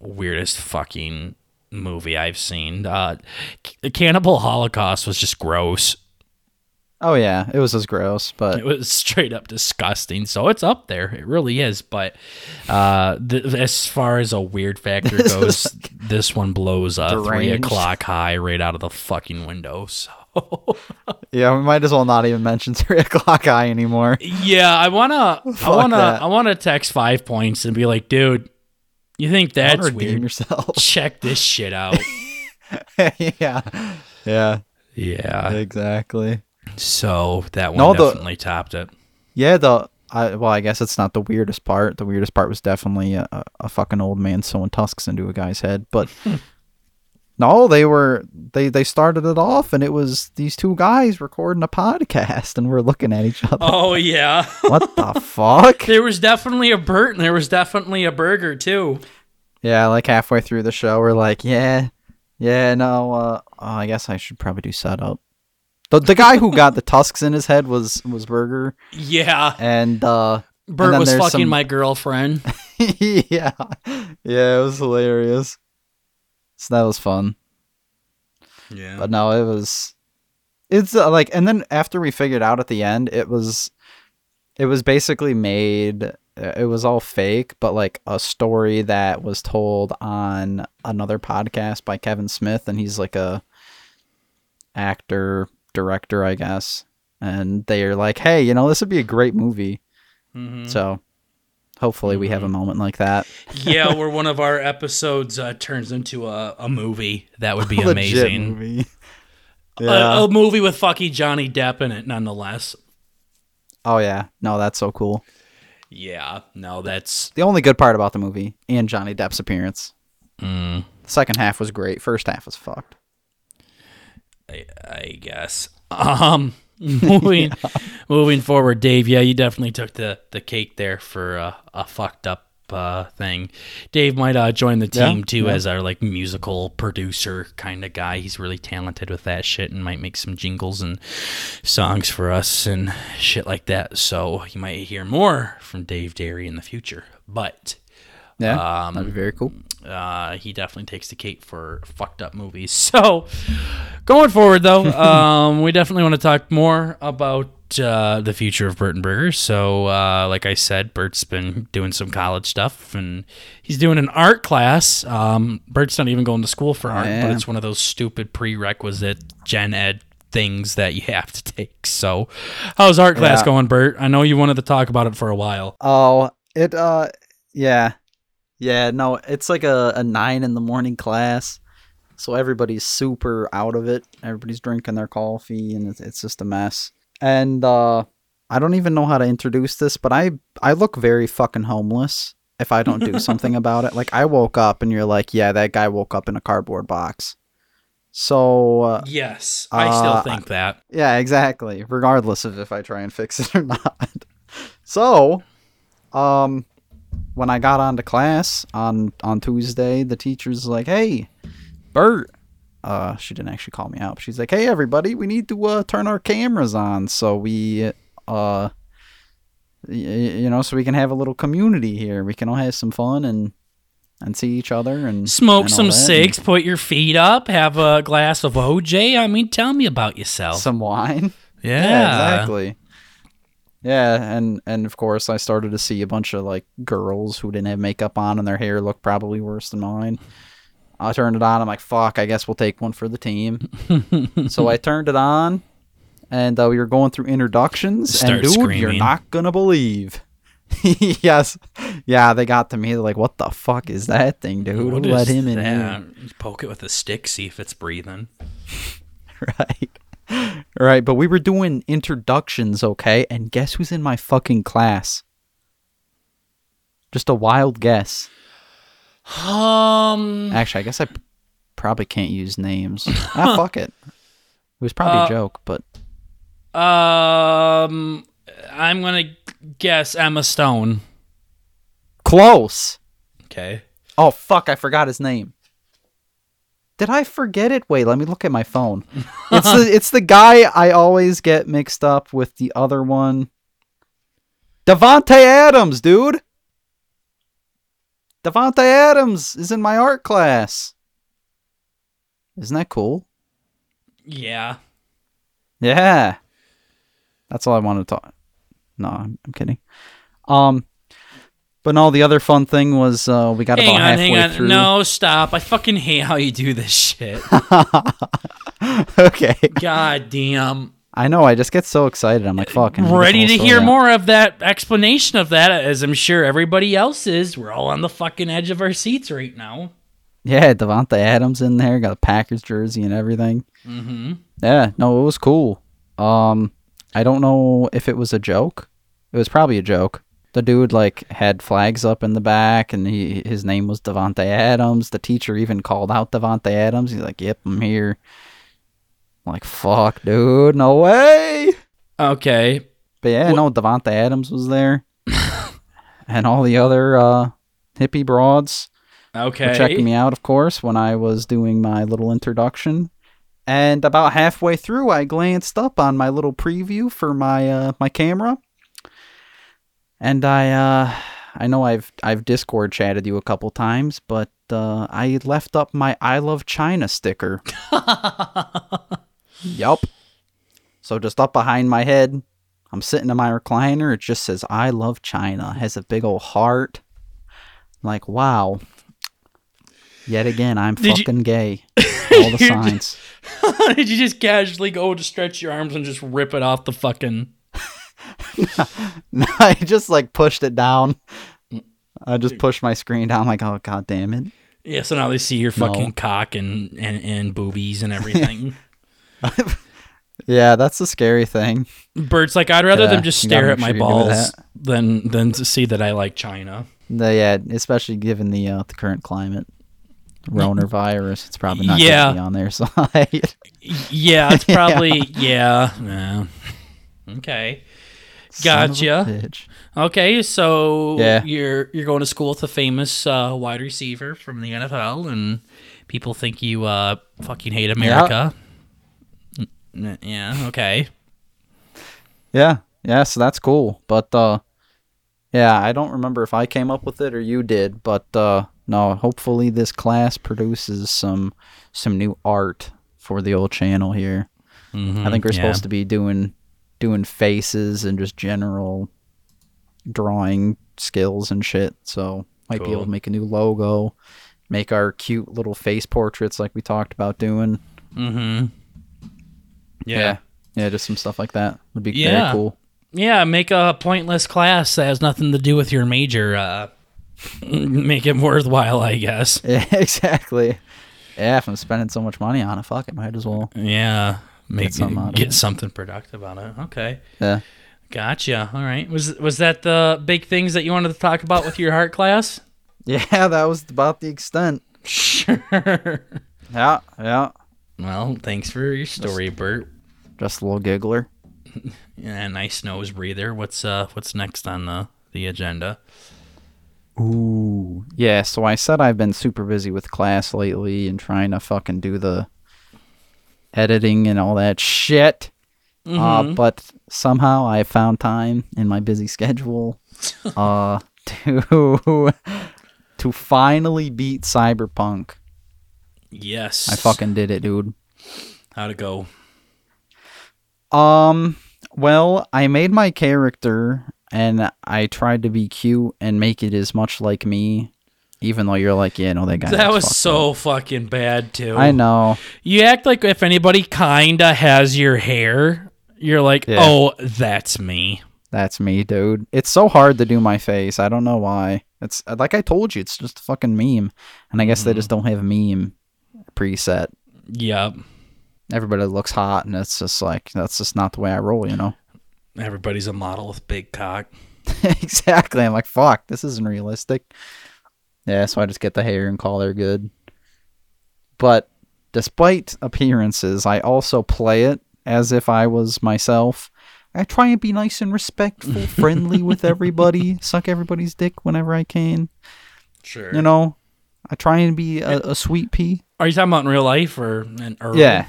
weirdest fucking movie I've seen. Uh, C- Cannibal Holocaust was just gross. Oh yeah, it was just gross, but It was straight up disgusting. So it's up there. It really is. But uh, th- as far as a weird factor goes, is this one blows a three o'clock high right out of the fucking window. So yeah, we might as well not even mention three o'clock high anymore. yeah, I wanna, I wanna, that. I wanna text five points and be like, dude, you think that's weird? yourself. Check this shit out. yeah, yeah, Yeah. exactly. So that one No, the- definitely topped it. Yeah, the I, well, I guess it's not the weirdest part. The weirdest part was definitely a, a, a fucking old man sewing tusks into a guy's head. But no, they were they they started it off, and it was these two guys recording a podcast, and we're looking at each other. Oh yeah. What the fuck? there was definitely a Bert and there was definitely a burger too. Yeah, like halfway through the show, we're like, yeah, yeah, no, uh, oh, I guess I should probably do setup. The the guy who got the tusks in his head was was Burger, Yeah. and uh, Bert then was fucking some- my girlfriend. yeah, yeah, it was hilarious. So that was fun. Yeah. But no, it was. It's uh, like, and then after we figured out at the end, it was, it was basically made. uh, It was all fake, but like a story that was told on another podcast by Kevin Smith, and he's like a actor director, I guess. And they are like, hey, you know, this would be a great movie. Mhm. So hopefully we have a moment like that. yeah, where one of our episodes uh, turns into a, a movie. That would be amazing. movie. A- A, movie with fucking Johnny Depp in it, nonetheless. oh yeah. No, that's so cool. Yeah. No, that's. The only good part about the movie and Johnny Depp's appearance. Mm, The second half was great. First half was fucked. I, I guess. Um, moving moving forward, Dave. Yeah, you definitely took the the cake there for uh, a fucked up uh, thing. Dave might uh, join the Yeah, team too yeah. as our like musical producer kind of guy. He's really talented with that shit and might make some jingles and songs for us and shit like that. So you might hear more from Dave Derry in the future. But Yeah, Um, that'd be very cool. Uh, he definitely takes the cake for fucked up movies. So, going forward, though, um, we definitely want to talk more about uh, the future of Bert and Burger. So, uh, like I said, Bert's been doing some college stuff, and he's doing an art class. Um, Bert's not even going to school for art, but it's one of those stupid prerequisite gen ed things that you have to take. So, how's art class Yeah. going, Bert? I know you wanted to talk about it for a while. Oh, it uh, yeah, yeah. No, it's like a, a nine in the morning class, so everybody's super out of it. Everybody's drinking their coffee, and it's, it's just a mess. And uh, I don't even know how to introduce this, but I I look very fucking homeless if I don't do something about it. Like I woke up, and you're like, yeah, that guy woke up in a cardboard box. So uh, Yes, I still Uh, think that. Yeah, exactly. Regardless of if I try and fix it or not. So, um, when I got on to class on on Tuesday, the teacher's like, "Hey, Bert." Uh, she didn't actually call me out. but She's like, "Hey, everybody, we need to uh, turn our cameras on so we uh, y- you know, so we can have a little community here. We can all have some fun and and see each other and Smoke and some that, and put your feet up, have a glass of OJ. I mean, tell me about yourself. some wine." yeah. Yeah, exactly. Yeah, and and of course I started to see a bunch of like girls who didn't have makeup on and their hair looked probably worse than mine. I turned it on. I'm like, fuck. I guess we'll take one for the team. so I turned it on, and uh, we were going through introductions. Start and dude, you're not gonna believe. yes, yeah, they got to me. They're like, "What the fuck is that thing, dude? What Who let him in here?" Poke it with a stick, see if it's breathing. right right but we were doing introductions okay and guess who's in my fucking class Just a wild guess. Um, Actually, I guess I probably can't use names. ah, fuck it. It was probably Uh, a joke, but um, I'm gonna guess Emma Stone. close. Okay. Oh fuck, I forgot his name. Did I forget it? Wait, let me look at my phone. It's the it's the guy I always get mixed up with the other one. Davante Adams, dude. Davante Adams is in my art class. Isn't that cool? Yeah. Yeah. That's all I wanted to talk. No, I'm, I'm kidding. Um, but no, the other fun thing was uh, we got Hang about on, halfway hang on. through. No, stop. I fucking hate how you do this shit. okay. God damn. I know. I just get so excited. I'm like, fucking Ready to hear more of that explanation of that, as I'm sure everybody else is. We're all on the fucking edge of our seats right now. Yeah, Davante Adams in there, got a Packers jersey and everything. Mm-hmm. Yeah, no, it was cool. Um, I don't know if it was a joke. It was probably a joke. The dude like had flags up in the back, and he his name was Davante Adams. The teacher even called out Davante Adams. He's like, "Yep, I'm here." I'm like, fuck, dude, no way. Okay. But yeah, no, Davante Adams was there, and all the other uh, hippie broads. Okay. checking me out, of course, when I was doing my little introduction. And about halfway through, I glanced up on my little preview for my uh, my camera, and I uh, I know I've I've Discord chatted you a couple times, but uh, I left up my I love China sticker. yup. So just up behind my head, I'm sitting in my recliner. It just says I love China. It has a big old heart. like wow. Yet again, I'm Did you- fucking gay. All the signs. Did you just casually go to stretch your arms and just rip it off the fucking? I just like pushed it down. I just pushed my screen down. I'm like, oh god damn it. Yeah. So now they see your No. fucking cock and, and and boobies and everything. Yeah, that's the scary thing. Bert's like, I'd rather Yeah, them just stare at my sure balls than than to see that I like China. The, yeah, especially given the uh, the current climate. Roner virus, it's probably not Yeah. good to be on their side. Yeah, it's probably yeah. yeah. Okay. Son Gotcha. Okay, so Yeah. you're you're going to school with a famous uh, wide receiver from the NFL, and people think you uh, fucking hate America. N- Yeah. Okay. Yeah, yeah, so that's cool. But uh yeah, I don't remember if I came up with it or you did, but uh no, hopefully this class produces some some new art for the old channel here. I think we're yeah. supposed to be doing doing faces and just general drawing skills and shit. So might be able to make a new logo, make our cute little face portraits like we talked about doing. Mm-hmm. Yeah. Yeah, just some stuff like that would be Yeah. very cool. Yeah, make a pointless class that has nothing to do with your major. Uh, make it worthwhile, I guess. Yeah, exactly. Yeah, if I'm spending so much money on it, fuck it, might as well. Yeah, make Get something out of get something productive on it. Okay, Yeah. gotcha. All right, was was that the big things that you wanted to talk about with your heart class? Yeah, that was about the extent. Sure. Yeah, yeah. Well, thanks for your story, Bert. Just a little giggler. Yeah, nice nose breather. What's uh what's next on the the agenda? Ooh. Yeah, so I said I've been super busy with class lately and trying to fucking do the editing and all that shit. Uh, but somehow I found time in my busy schedule uh, to to finally beat Cyberpunk. Yes. I fucking did it, dude. how'd it go? Um, well, I made my character and I tried to be cute and make it as much like me, even though you're like, yeah, no, that guy. That was so up." fucking bad too. I know. You act like if anybody kinda has your hair, you're like, Yeah. oh, that's me. That's me, dude. It's so hard to do my face. I don't know why. It's like I told you, it's just a fucking meme. And I guess they just mm-hmm. don't have a meme preset. Yep. Everybody looks hot, and it's just like that's just not the way I roll, you know. Everybody's a model with big cock. exactly. I'm like, fuck, this isn't realistic. Yeah, so I just get the hair and call her good. But despite appearances, I also play it as if I was myself. I try and be nice and respectful, friendly with everybody, suck everybody's dick whenever I can. Sure. You know, I try and be a, a sweet pea. Are you talking about in real life or in Earl? Yeah,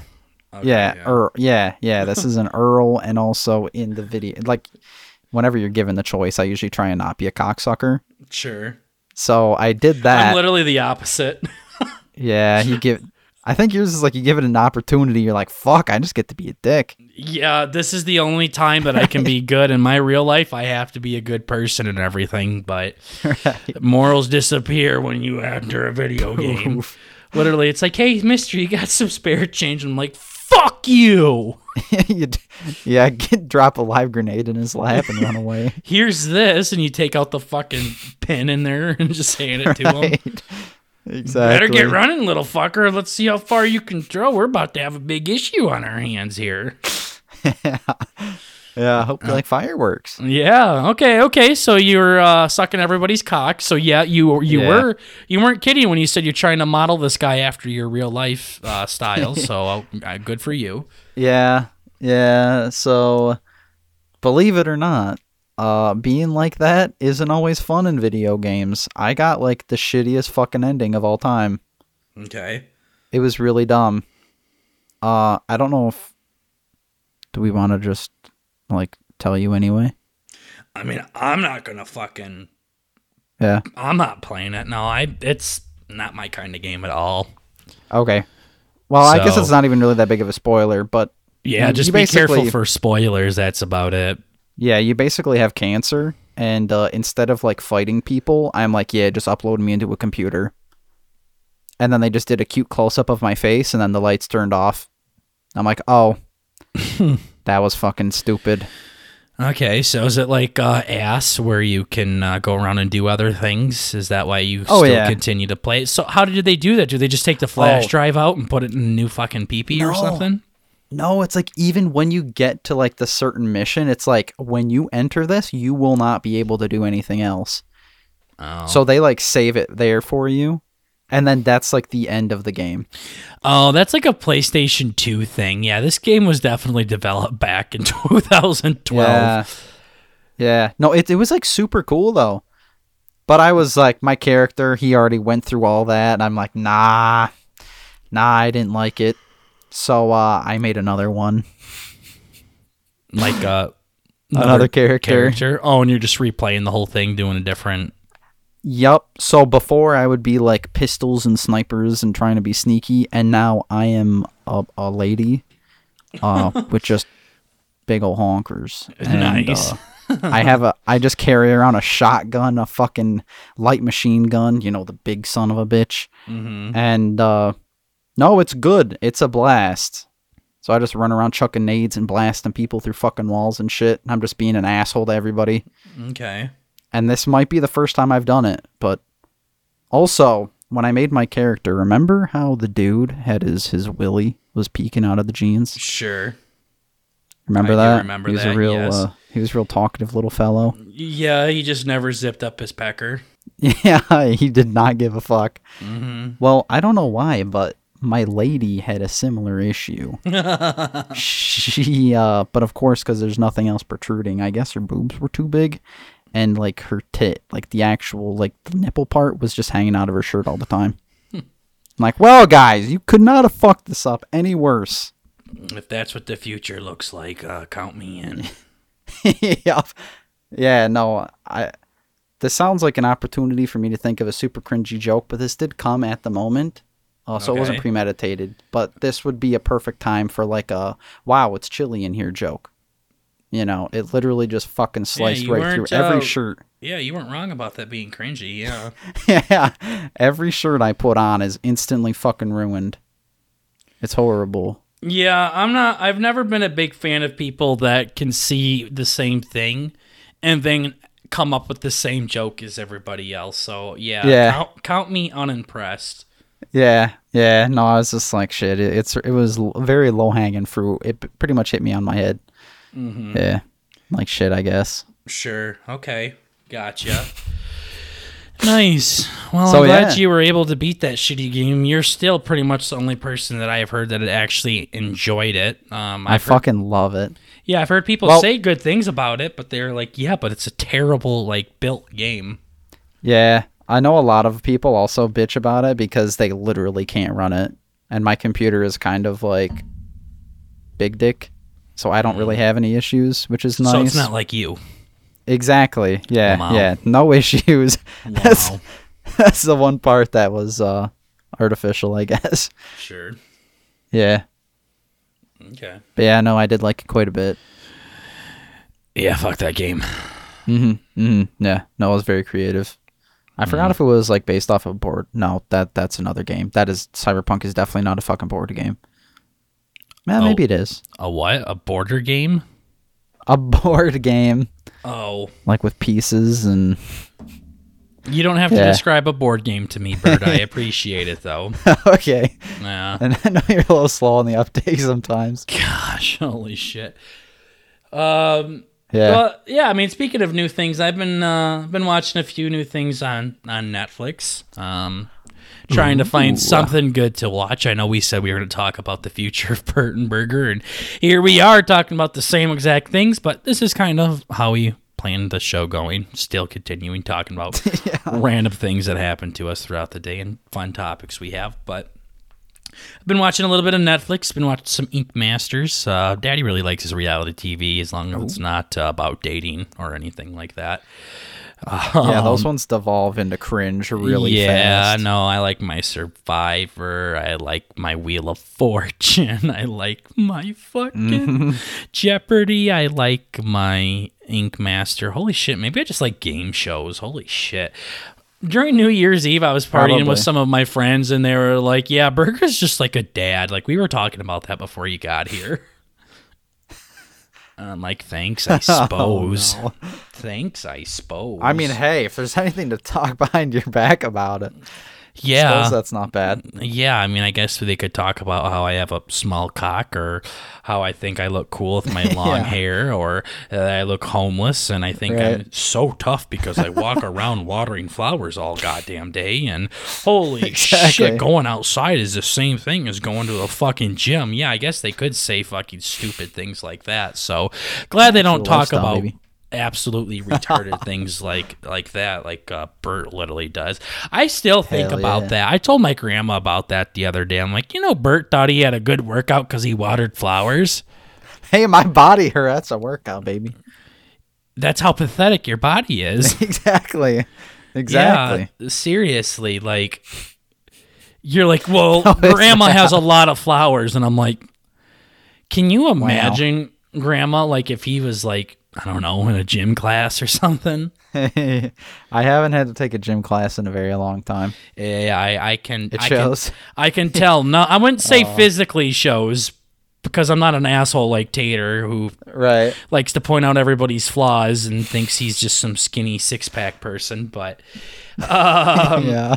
Okay, yeah, Earl, yeah, yeah. This is an Earl, and also in the video, like whenever you're given the choice, I usually try and not be a cocksucker. Sure. So I did that. I'm literally the opposite. Yeah, you give. I think yours is like you give it an opportunity. You're like, fuck, I just get to be a dick. yeah, this is the only time that I can be good. In my real life, I have to be a good person and everything, but morals disappear when you enter a video game. Literally, it's like, hey, mister, you got some spare change? I'm like, fuck you. You yeah, get drop a live grenade in his lap and run away. Here's this, and you take out the fucking pin in there and just hand it to him. Exactly. Better get running, little fucker. Let's see how far you can throw. We're about to have a big issue on our hands here. Yeah, I hope you like fireworks. Yeah. Okay. Okay. So you're uh, sucking everybody's cock. So yeah, you you Yeah. were you weren't kidding when you said you're trying to model this guy after your real life uh, style. so uh, good for you. Yeah, yeah. So, believe it or not, uh, being like that isn't always fun in video games. I got like the shittiest fucking ending of all time. Okay. It was really dumb. Uh, I don't know if do we want to just like tell you anyway. I mean, I'm not gonna fucking. Yeah. I'm not playing it. No, I. It's not my kind of game at all. Okay. Well, I guess So- it's not even really that big of a spoiler, but Yeah, just be careful for spoilers. That's about it. yeah, you basically have cancer, and uh, instead of like fighting people, I'm like, yeah, just upload me into a computer. And then they just did a cute close up of my face, and then the lights turned off. I'm like, oh, that was fucking stupid. Okay, so is it like uh, ass where you can uh, go around and do other things? Is that why you Oh, still yeah. continue to play? So how did they do that? Do they just take the flash Oh. drive out and put it in a new fucking peepee or something? No, it's like even when you get to like the certain mission, it's like when you enter this, you will not be able to do anything else. Oh. So they like save it there for you. And then that's like the end of the game. oh, that's like a PlayStation 2 thing. Yeah, this game was definitely developed back in 2012. Yeah. Yeah. No, it, it was like super cool though. But I was like, my character, he already went through all that. And I'm like, nah, nah, I didn't like it. So uh, I made another one. Like uh, Another character. character. Oh, and you're just replaying the whole thing, doing a different. Yup. So before I would be like pistols and snipers and trying to be sneaky. And now I am a, a lady uh, with just big ol' honkers. And, Nice. uh, I have a I just carry around a shotgun, a fucking light machine gun, you know, the big son of a bitch. Mm-hmm. And uh no, it's good. It's a blast. So I just run around chucking nades and blasting people through fucking walls and shit. I'm just being an asshole to everybody. Okay. And this might be the first time I've done it, but also when I made my character, remember how the dude had his his willy was peeking out of the jeans? Sure. Remember I that? remember he was that, a real yes. uh, he was a real talkative little fellow. Yeah, he just never zipped up his pecker. Yeah, he did not give a fuck. Mm-hmm. Well, I don't know why, but my lady had a similar issue. she, uh, but of course, because there's nothing else protruding, I guess her boobs were too big, and like her tit, like the actual, like the nipple part, was just hanging out of her shirt all the time. I'm like, well, guys, you could not have fucked this up any worse. If that's what the future looks like, uh, count me in. yeah, yeah, no, I. This sounds like an opportunity for me to think of a super cringy joke, but this did come at the moment, uh, so it wasn't premeditated. But this would be a perfect time for like a "Wow, it's chilly in here" joke. You know, it literally just fucking sliced you right through every uh, shirt. yeah, you weren't wrong about that being cringy. Yeah. yeah, every shirt I put on is instantly fucking ruined. It's horrible. Yeah, I'm not. I've never been a big fan of people that can see the same thing and then come up with the same joke as everybody else. So yeah, Yeah. Count, count me unimpressed. Yeah, yeah. No, I was just like shit. It, it's it was very low hanging fruit. It pretty much hit me on my head. Mm-hmm. Yeah, like shit. I guess. Sure. Okay. Gotcha. nice. Well, So, I'm glad yeah. you were able to beat that shitty game. You're still pretty much the only person that I have heard that actually enjoyed it. Um, I I've heard, fucking love it. yeah, I've heard people Well- say good things about it, but they're like, yeah, but it's a terrible like built game. Yeah, I know a lot of people also bitch about it because they literally can't run it, and my computer is kind of like big dick, so I don't really have any issues, which is nice. Mm. So it's not like you. exactly. Yeah, Wow. yeah, no issues. That's Wow. that's the one part that was uh artificial, I guess. sure. Yeah, Okay. but yeah, no, I did like it quite a bit. Yeah, fuck that game. Mm-hmm. Mm-hmm. Yeah, no, it was very creative. I Mm. forgot if it was like based off of a board. No, that that's another game. That is Cyberpunk is definitely not a fucking board game. Man, maybe it is A what? A border game? a board game, Oh. like with pieces and. You don't have to Yeah. describe a board game to me, Bert. I appreciate it though. okay, Yeah. and I know you're a little slow on the uptake sometimes. Gosh, holy shit. Um Yeah. well, yeah, I mean speaking of new things, I've been uh been watching a few new things on on Netflix. Um trying to find something good to watch. I know we said we were going to talk about the future of Bert and Burger and here we are talking about the same exact things, but this is kind of how we planned the show going, still continuing talking about random things that happen to us throughout the day and fun topics we have, but I've been watching a little bit of Netflix. Been watching some Ink Masters. Uh, Daddy really likes his reality TV as long as it's not uh, about dating or anything like that. Yeah, those ones devolve into cringe really Um, yeah, fast. no, I like my Survivor. I like my Wheel of Fortune. I like my fucking Jeopardy. I like my Ink Master. Holy shit, maybe I just like game shows. Holy shit. During New Year's Eve, I was partying Probably. with some of my friends, and they were like, "Yeah, Burger's just like a dad." Like we were talking about that before you got here. Uh, I'm like, thanks, oh, I suppose. Oh, no. Thanks, I suppose. I mean, hey, if there's anything to talk behind your back about it, yeah, suppose that's not bad. Yeah, I mean, I guess they could talk about how I have a small cock, or how I think I look cool with my long Yeah. hair, or that I look homeless, and I think I'm so tough because I walk around watering flowers all goddamn day, and holy Exactly. shit, going outside is the same thing as going to a fucking gym. Yeah, I guess they could say fucking stupid things like that. So glad they don't talk about baby. Absolutely retarded things like like that like uh, Bert literally does. I still think Hell about yeah. that. I told my grandma about that the other day. I'm like, you know, Bert thought he had a good workout because he watered flowers. Hey, my body hurt. That's a workout, baby. That's how pathetic your body is. exactly. Exactly. Yeah, seriously, like you're like, well, No, grandma has a lot of flowers, and I'm like, can you imagine grandma like if he was like I don't know in a gym class or something? I haven't had to take a gym class in a very long time. Yeah, I, I can. It I shows. Can, I can tell. No, I wouldn't say physically shows because I'm not an asshole like Tater who Right. likes to point out everybody's flaws and thinks he's just some skinny six pack person. But um, yeah.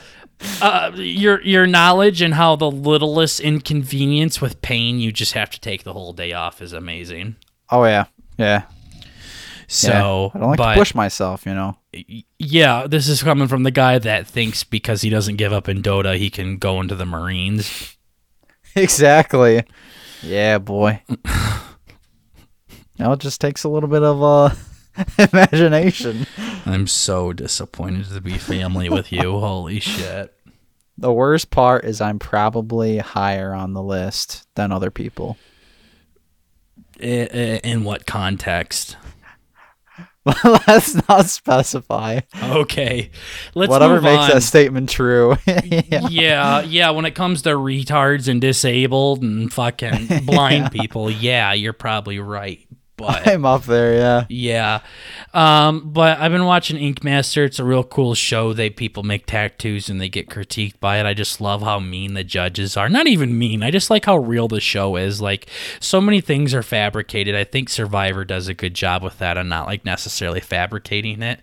uh, your your knowledge and how the littlest inconvenience with pain you just have to take the whole day off is amazing. Oh yeah. Yeah. So, yeah. I don't like but to push myself, you know. yeah, this is coming from the guy that thinks because he doesn't give up in Dota, he can go into the Marines. Exactly. Yeah, boy. now it just takes a little bit of uh imagination. I'm so disappointed to be family with you. Holy shit. The worst part is I'm probably higher on the list than other people. In what context? Let's not specify. Okay. Let's Whatever makes on. that statement true. yeah. yeah, yeah, when it comes to retards and disabled and fucking blind people, yeah, you're probably right. But I'm up there, yeah. Yeah. Um, but I've been watching Ink Master. It's a real cool show. They people make tattoos and they get critiqued by it. I just love how mean the judges are. Not even mean. I just like how real the show is. Like so many things are fabricated. I think Survivor does a good job with that and not like necessarily fabricating it.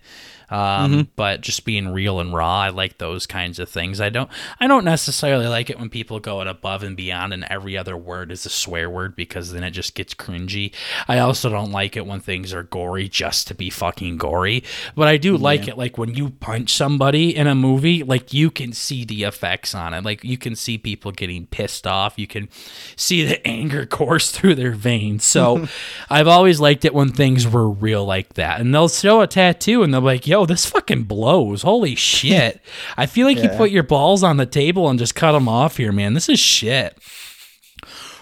Um, But just being real and raw, I like those kinds of things. I don't, I don't necessarily like it when people go above and beyond, and every other word is a swear word because then it just gets cringy. I also don't like it when things are gory just to be fucking gory. But I do like it, like when you punch somebody in a movie, like you can see the effects on it. Like you can see people getting pissed off. You can see the anger course through their veins. So I've always liked it when things were real like that. And they'll show a tattoo and they'll be like, yo, this fucking blows. Holy shit. I feel like you put your balls on the table and just cut them off here, man. This is shit.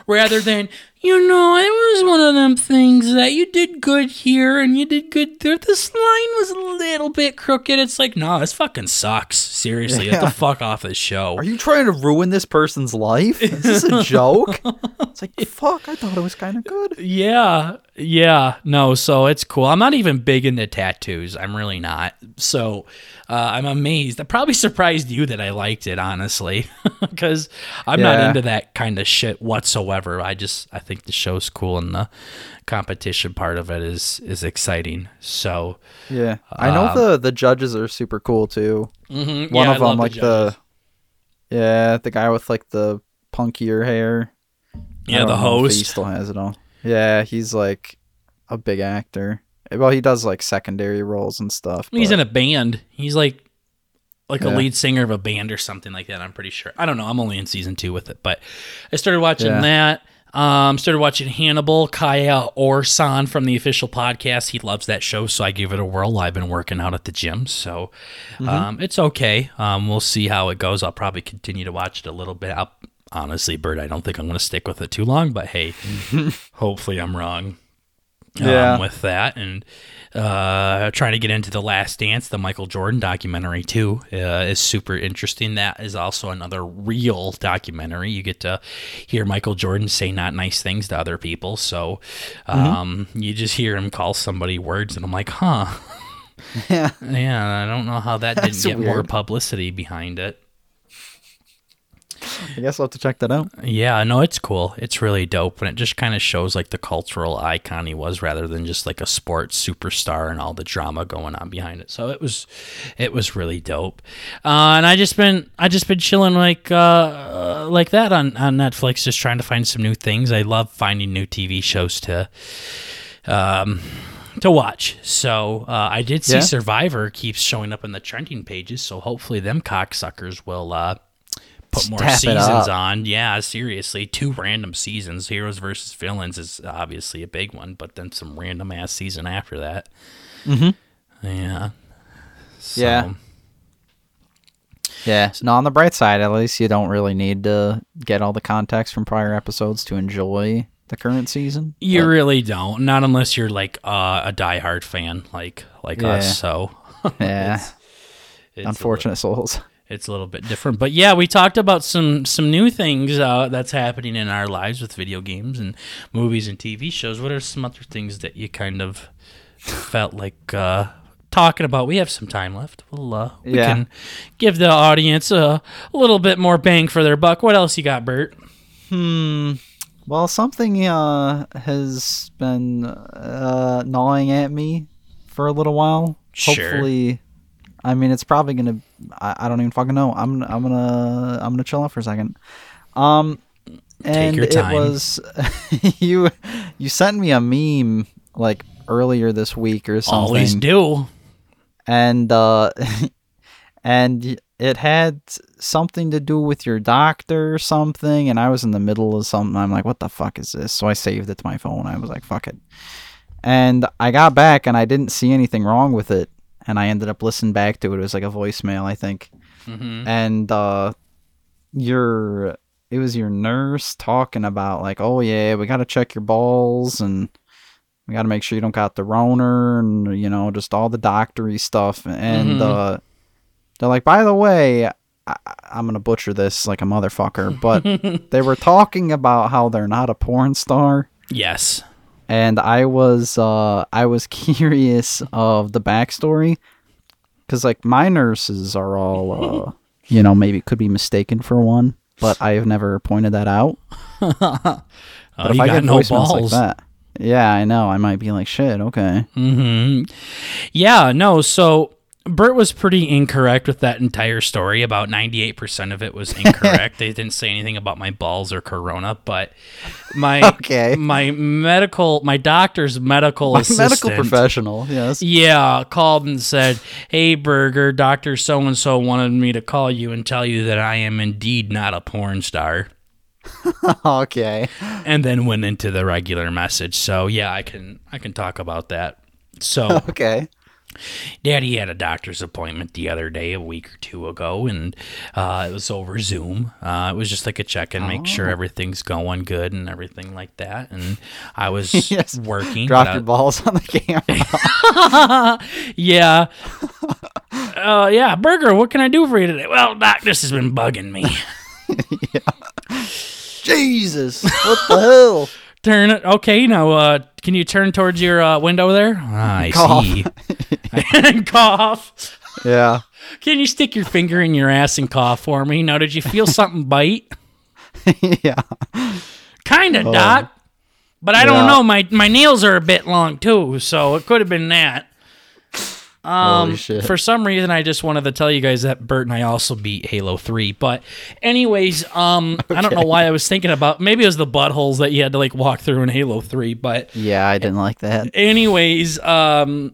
Rather than, you know, it was one of them things that you did good here and you did good there. This line was a little bit crooked. It's like, no, this fucking sucks. Seriously, get Yeah. the fuck off this show. Are you trying to ruin this person's life? Is this a joke? it's like fuck. I thought it was kind of good. Yeah, yeah, no. So it's cool. I'm not even big into tattoos. I'm really not. So uh, I'm amazed. That probably surprised you that I liked it, honestly, because I'm not into that kind of shit whatsoever. I just I think the show's cool and the competition part of it is is exciting. So Yeah, I know the the judges are super cool too. mhm, One yeah, of love them, like judges. the, yeah, the guy with like the punkier hair. Yeah the if He host. still has it all. Yeah, he's like a big actor. Well, he does like secondary roles and stuff. He's in a band. He's like like a lead singer of a band or something like that. I'm pretty sure. I don't know. I'm only in season two with it, but I started watching Yeah. that. Um, started watching Hannibal. Kaya Orsan from the official podcast. He loves that show, so I gave it a whirl. I've been working out at the gym, so Mm-hmm. um, it's okay. Um, we'll see how it goes. I'll probably continue to watch it a little bit. I'll, honestly, Bert, I don't think I'm going to stick with it too long, but hey, hopefully I'm wrong um, Yeah. with that and uh, trying to get into the last dance the michael jordan documentary too uh, is super interesting. That is also another real documentary. You get to hear michael jordan say not nice things to other people. So um, you just hear him call somebody words and i'm like huh. Yeah, yeah i don't know how that didn't That's get more publicity behind it I guess I'll have to check that out. Yeah, no, it's cool. It's really dope, and it just kind of shows like the cultural icon he was, rather than just like a sports superstar and all the drama going on behind it. So it was, it was really dope. Uh, and I just been, I just been chilling like, uh, uh, like that on on Netflix, just trying to find some new things. I love finding new TV shows to, um, to watch. So uh, I did see Yeah. Survivor keeps showing up in the trending pages. So hopefully them cocksuckers will. Uh, Put more Step seasons on. Yeah, seriously. Two random seasons. Heroes versus Villains is obviously a big one, but then some random ass season after that. Mm-hmm. Yeah. So, Yeah. Yeah. No, on the bright side, at least you don't really need to get all the context from prior episodes to enjoy the current season. You But, really don't. Not unless you're like uh, a diehard fan like like Yeah. us. So yeah, it's, it's unfortunate souls. A, li- it's a little bit different. But yeah, we talked about some some new things uh, that's happening in our lives with video games and movies and TV shows. What are some other things that you kind of felt like uh, talking about? We have some time left. We'll uh, we Yeah. can give the audience a, a little bit more bang for their buck. What else you got, Bert? Hmm. Well, something uh has been uh gnawing at me for a little while. Sure. Hopefully, I mean it's probably gonna. I, I don't even fucking know. I'm I'm gonna I'm gonna chill out for a second. Um, and your time. it was you you sent me a meme like earlier this week or something Always do. and uh and it had something to do with your doctor or something and i was in the middle of something i'm like what the fuck is this so i saved it to my phone i was like fuck it and i got back and i didn't see anything wrong with it and i ended up listening back to it. It was like a voicemail i think. Hmm and uh your it was your nurse talking about like oh yeah we got to check your balls and we got to make sure you don't got the roner and you know just all the doctory stuff. And Mhm. uh they're like by the way I, i'm gonna butcher this like a motherfucker but they were talking about how they're not a porn star. Yes. And I was uh I was curious of the backstory because like my nurses are all uh you know maybe could be mistaken for one, but I have never pointed that out. Oh, But if I got get no balls. like that, yeah, I know I might be like shit. Okay, hmm Yeah, no. So Bert was pretty incorrect with that entire story. About 98% of it was incorrect. they didn't say anything about my balls or corona, but my Okay. my medical my doctor's medical My assistant medical professional. Yes. Yeah, called and said, "Hey Burger, Doctor so and so wanted me to call you and tell you that I am indeed not a porn star." okay. And then went into the regular message. So, yeah, I can I can talk about that. So, Okay. Daddy had a doctor's appointment the other day, a week or two ago, and uh, it was over Zoom. Uh, it was just like a check in, make Oh. sure everything's going good and everything like that. And I was Yes. working. Drop but I- your balls on the camera. yeah. Uh, yeah, Burger, what can I do for you today? Well, Doc, this has been bugging me. Jesus. What the hell? Turn it. Okay, now, uh, can you turn towards your uh, window there? I Cough. see. and cough. Yeah. Can you stick your finger in your ass and cough for me? Now, did you feel something bite? yeah. Kind of, Doc. But I don't know. My my nails are a bit long too, so it could have been that. Um, Holy shit. for some reason, I just wanted to tell you guys that Bert and I also beat Halo Three. But, anyways, um, I don't know why I was thinking about. Maybe it was the buttholes that you had to like walk through in Halo Three. But, Yeah, I didn't like that. anyways, um,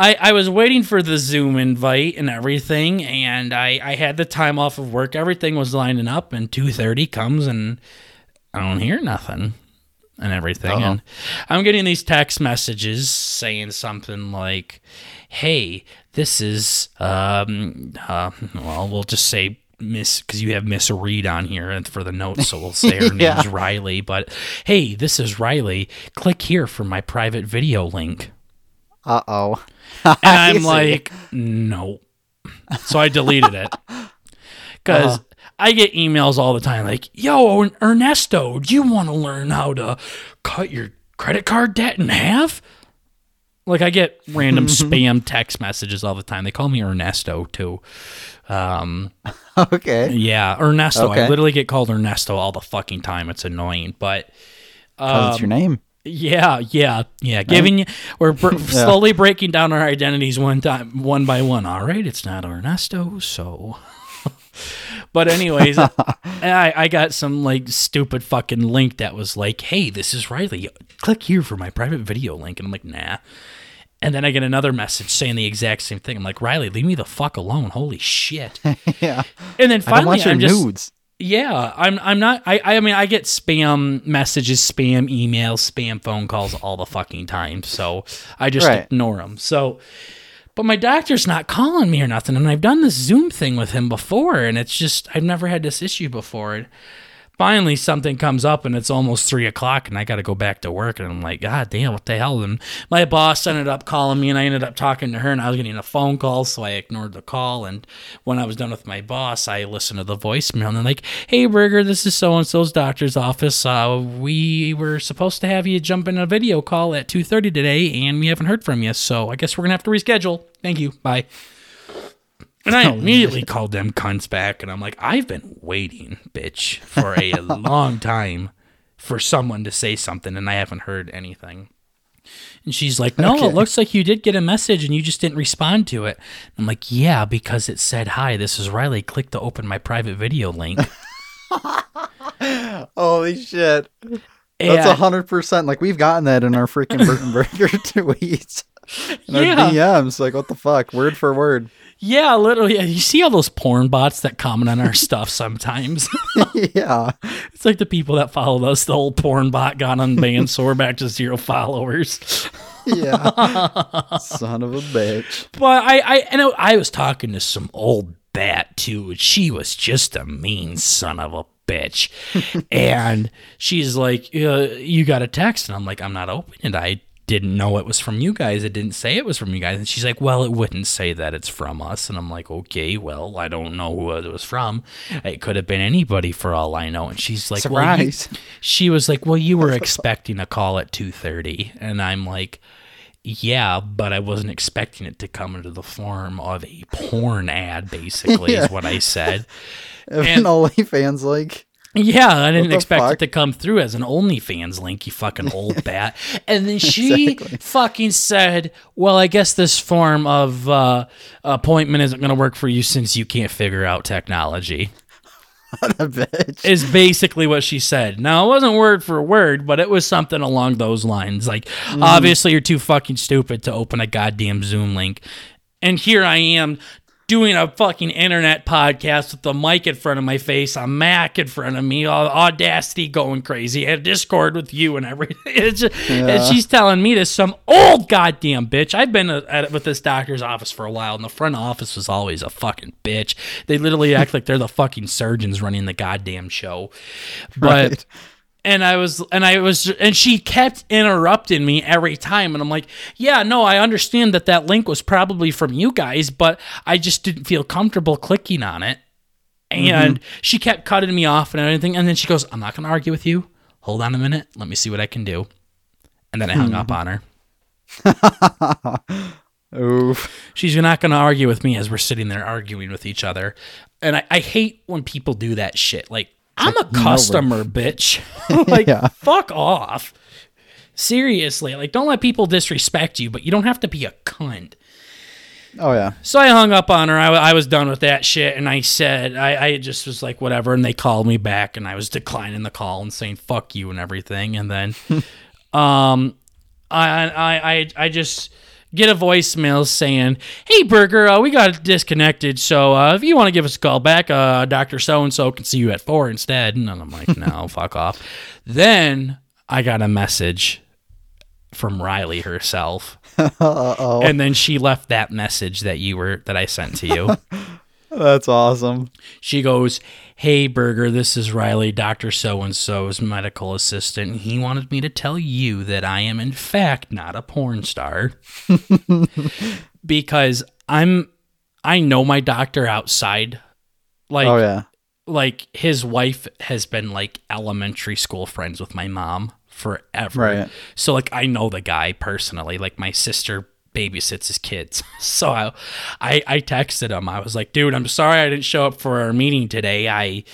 I I was waiting for the Zoom invite and everything, and I I had the time off of work. Everything was lining up, and two thirty comes, and I don't hear nothing and everything. Uh-huh. And I'm getting these text messages saying something like, "Hey, this is um uh, well, we'll just say." Miss, because you have Miss Reed on here and for the notes, so we'll say her Yeah. name's Riley. But hey, this is Riley. Click here for my private video link. Uh oh. And I'm like, no. So I deleted it. Because Uh-huh. I get emails all the time like, yo, Ernesto, do you want to learn how to cut your credit card debt in half? Like, I get random spam text messages all the time. They call me Ernesto, too. Um, Okay. yeah, Ernesto. I literally get called Ernesto all the fucking time. It's annoying. But Because it's your name. Yeah, yeah, yeah. Giving you, we're br- slowly breaking down our identities one time, one by one. All right, it's not Ernesto, so. but anyways, I, I got some like stupid fucking link that was like, "Hey, this is Riley. Click here for my private video link," and I'm like, "Nah." And then I get another message saying the exact same thing. I'm like, "Riley, leave me the fuck alone. Holy shit!" yeah. And then I finally, your I'm just nudes. Yeah, I'm I'm not I I mean I get spam messages, spam emails, spam phone calls all the fucking time. So I just Right. ignore them. So but my doctor's not calling me or nothing and I've done this Zoom thing with him before and it's just I've never had this issue before. Finally something comes up and it's almost three o'clock and I got to go back to work and I'm like, God damn, what the hell? And my boss ended up calling me and I ended up talking to her and I was getting a phone call, so I ignored the call. And when I was done with my boss, I listened to the voicemail and they're like, Hey, Burger, this is so and so's doctor's office. Uh, we were supposed to have you jump in a video call at two thirty today, and we haven't heard from you. So I guess we're gonna have to reschedule. Thank you. Bye. And I oh, immediately called them cunts back, and I'm like, I've been waiting, bitch, for a long time for someone to say something, and I haven't heard anything. And she's like, No, Okay. it looks like you did get a message and you just didn't respond to it. I'm like, Yeah, because it said, Hi, this is Riley. Click to open my private video link. Holy shit. That's And- a hundred percent. Like we've gotten that in our freaking Bert and Burger tweets. In our Yeah. DMs. Like what the fuck? Word for word. Yeah, literally. yeah, You see all those porn bots that comment on our stuff sometimes. yeah. it's like the people that followed us. The whole porn bot got unbanned, so we're back to zero followers. Yeah. Son of a bitch. But I, I, and I, I was talking to some old bat too, she was just a mean son of a bitch. and she's like, uh, "You got a text?" And I'm like, "I'm not opening it. I didn't know it was from you guys. It didn't say it was from you guys." And she's like, "Well, it wouldn't say that it's from us." And I'm like, "Okay, well, I don't know who it was from. It could have been anybody for all I know." And she's like, "Well, Surprise. she was like, "Well, you were expecting a call at 2:30." And I'm like, "Yeah, but I wasn't expecting it to come into the form of a porn ad basically Yeah. is what I said." And- an OnlyFans like Yeah, I didn't expect fuck? it to come through as an OnlyFans link, you fucking old bat. And then she Exactly. fucking said, Well, I guess this form of uh, appointment isn't going to work for you since you can't figure out technology. What a bitch. Is basically what she said. Now, it wasn't word for word, but it was something along those lines. Like, Mm. obviously, you're too fucking stupid to open a goddamn Zoom link. And here I am doing a fucking internet podcast with the mic in front of my face, a Mac in front of me, Audacity going crazy, and Discord with you and everything. Just, And she's telling me this, some old goddamn bitch. I've been uh, at, with this doctor's office for a while, and the front office was always a fucking bitch. They literally act like they're the fucking surgeons running the goddamn show. But Right. And I was and I was and she kept interrupting me every time and I'm like, "Yeah, no, I understand that that link was probably from you guys, but I just didn't feel comfortable clicking on it." Mm-hmm. And she kept cutting me off and everything and then she goes, "I'm not going to argue with you. Hold on a minute. Let me see what I can do." And then I hung up on her. Oof. She's not going to argue with me as we're sitting there arguing with each other. And I, I hate when people do that shit. Like, I'm a customer, bitch. like, Yeah. fuck off. Seriously. Like, don't let people disrespect you, but you don't have to be a cunt. Oh yeah. So I hung up on her. I, I was done with that shit. And I said, I, I just was like, whatever. And they called me back and I was declining the call and saying, fuck you and everything. And then, um, I, I, I, I just get a voicemail saying, hey, Burger, uh, we got disconnected. So uh, if you want to give us a call back, uh, Dr. So and so can see you at four instead. And I'm like, no, fuck off. Then I got a message from Riley herself. And then she left that message that you were that I sent to you. That's awesome. she goes, "Hey Burger, this is Riley, Doctor So and So's medical assistant. He wanted me to tell you that I am in fact not a porn star because I'm I know my doctor outside. Like Oh yeah. like his wife has been like elementary school friends with my mom forever. Right. So like I know the guy personally. Like my sister babysits his kids. So I, I I texted him. I was like, dude, I'm sorry I didn't show up for our meeting today. I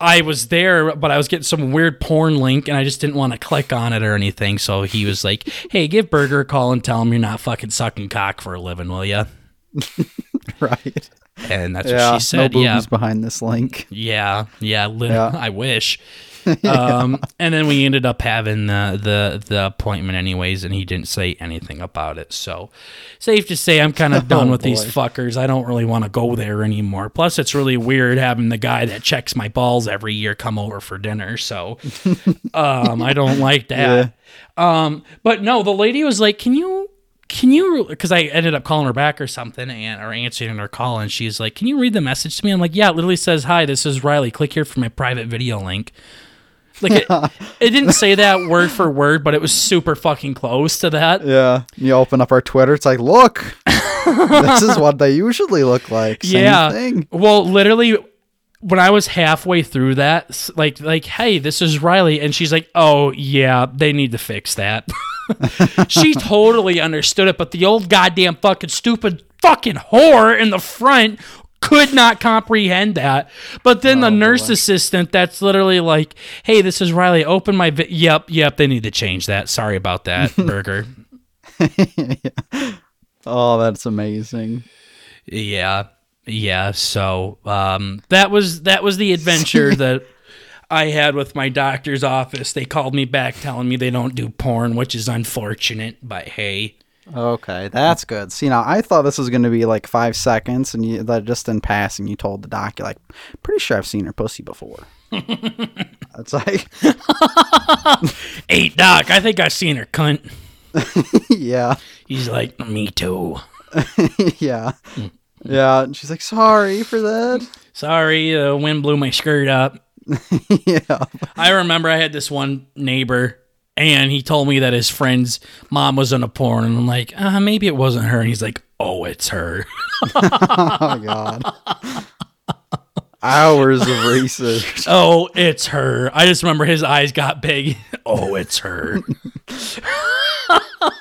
I was there, but I was getting some weird porn link and I just didn't want to click on it or anything. So he was like, Hey, give Burger a call and tell him you're not fucking sucking cock for a living, will ya? Right. And that's Yeah. what she said. no yeah. boobies behind this link. Yeah, yeah, Yeah. I wish. Um, and then we ended up having the, the the appointment anyways, and he didn't say anything about it. So, safe to say, I'm kind of done Oh, with these fuckers. I don't really want to go there anymore. Plus, it's really weird having the guy that checks my balls every year come over for dinner. So, um, I don't like that. Um, but no, the lady was like, "Can you?" Can you? Because I ended up calling her back or something, and or answering her call, and she's like, "Can you read the message to me?" I'm like, "Yeah." It literally says, "Hi, this is Riley. Click here for my private video link." Like it, it didn't say that word for word, but it was super fucking close to that. Yeah. You open up our Twitter, it's like, look, this is what they usually look like. Same yeah. thing. Well, literally, when I was halfway through that, like, like, hey, this is Riley, and she's like, oh yeah, they need to fix that. she totally understood it, but the old goddamn fucking stupid fucking whore in the front could not comprehend that. But then the nurse assistant, that's literally like, hey, this is Riley. Open my. Vi-. Yep, yep. They need to change that. Sorry about that, Burger. Oh, that's amazing. Yeah. Yeah. So um, that was that was the adventure that I had with my doctor's office. They called me back telling me they don't do porn, which is unfortunate, but hey. Okay, that's good. See, now I thought this was going to be like five seconds, and you that just in passing, you told the doc, you're like, pretty sure I've seen her pussy before. It's like, Hey Doc, I think I've seen her cunt. yeah, He's like, Me too. yeah, yeah. And she's like, sorry for that. Sorry, the wind blew my skirt up. yeah, I remember I had this one neighbor and he told me that his friend's mom was in a porn and I'm like, uh, maybe it wasn't her. And he's like, Oh, it's her. oh my god. Hours of research. Oh, it's her. I just remember his eyes got big. Oh, it's her.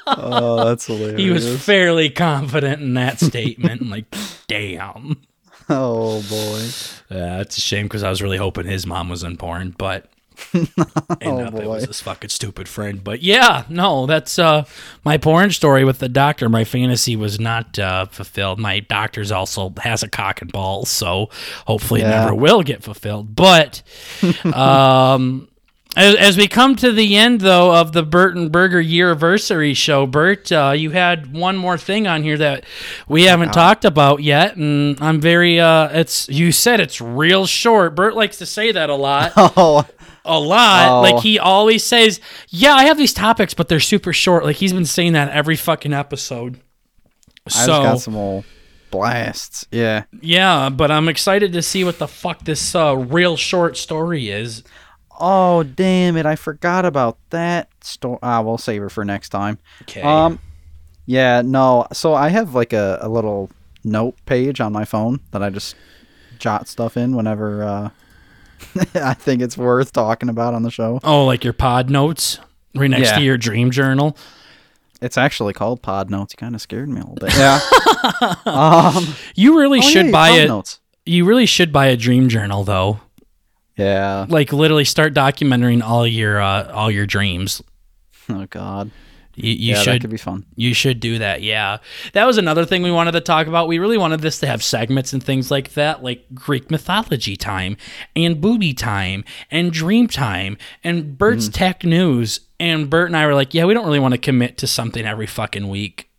Oh, that's hilarious. He was fairly confident in that statement. Like, damn. oh boy. Yeah, it's a shame because I was really hoping his mom was in porn, but up it was boy. this fucking stupid friend. But yeah, no, that's uh my porn story with the doctor. My fantasy was not uh, fulfilled. My doctor's also has a cock and balls, so hopefully it never will get fulfilled. But um. As, as we come to the end, though, of the Bert and Burger Yearversary show, Bert, uh, you had one more thing on here that we haven't talked about yet, and I'm very. Uh, it's you said it's real short. Bert likes to say that a lot, Oh, a lot. Oh. Like he always says, "Yeah, I have these topics, but they're super short." Like he's been saying that every fucking episode. I So just got some old blasts. Yeah. yeah, but I'm excited to see what the fuck this uh, real short story is. Oh damn it! I forgot about that story. Ah, we'll save her for next time. Okay. Um, yeah, no. So I have like a, a little note page on my phone that I just jot stuff in whenever uh, I think it's worth talking about on the show. oh, like your pod notes right next Yeah. to your dream journal. It's actually called Pod Notes. You kind of scared me a little bit. Yeah. um, You really oh, should yeah, buy Pod it. Notes. You really should buy a dream journal, though. Yeah. Like literally start documenting all your uh, all your dreams. Oh God. You, you yeah, that should could be fun. You should do that. Yeah. That was another thing we wanted to talk about. We really wanted this to have segments and things like that, like Greek mythology time and booby time and dream time and Bert's Mm-hmm. tech news. And Bert and I were like, yeah, we don't really want to commit to something every fucking week.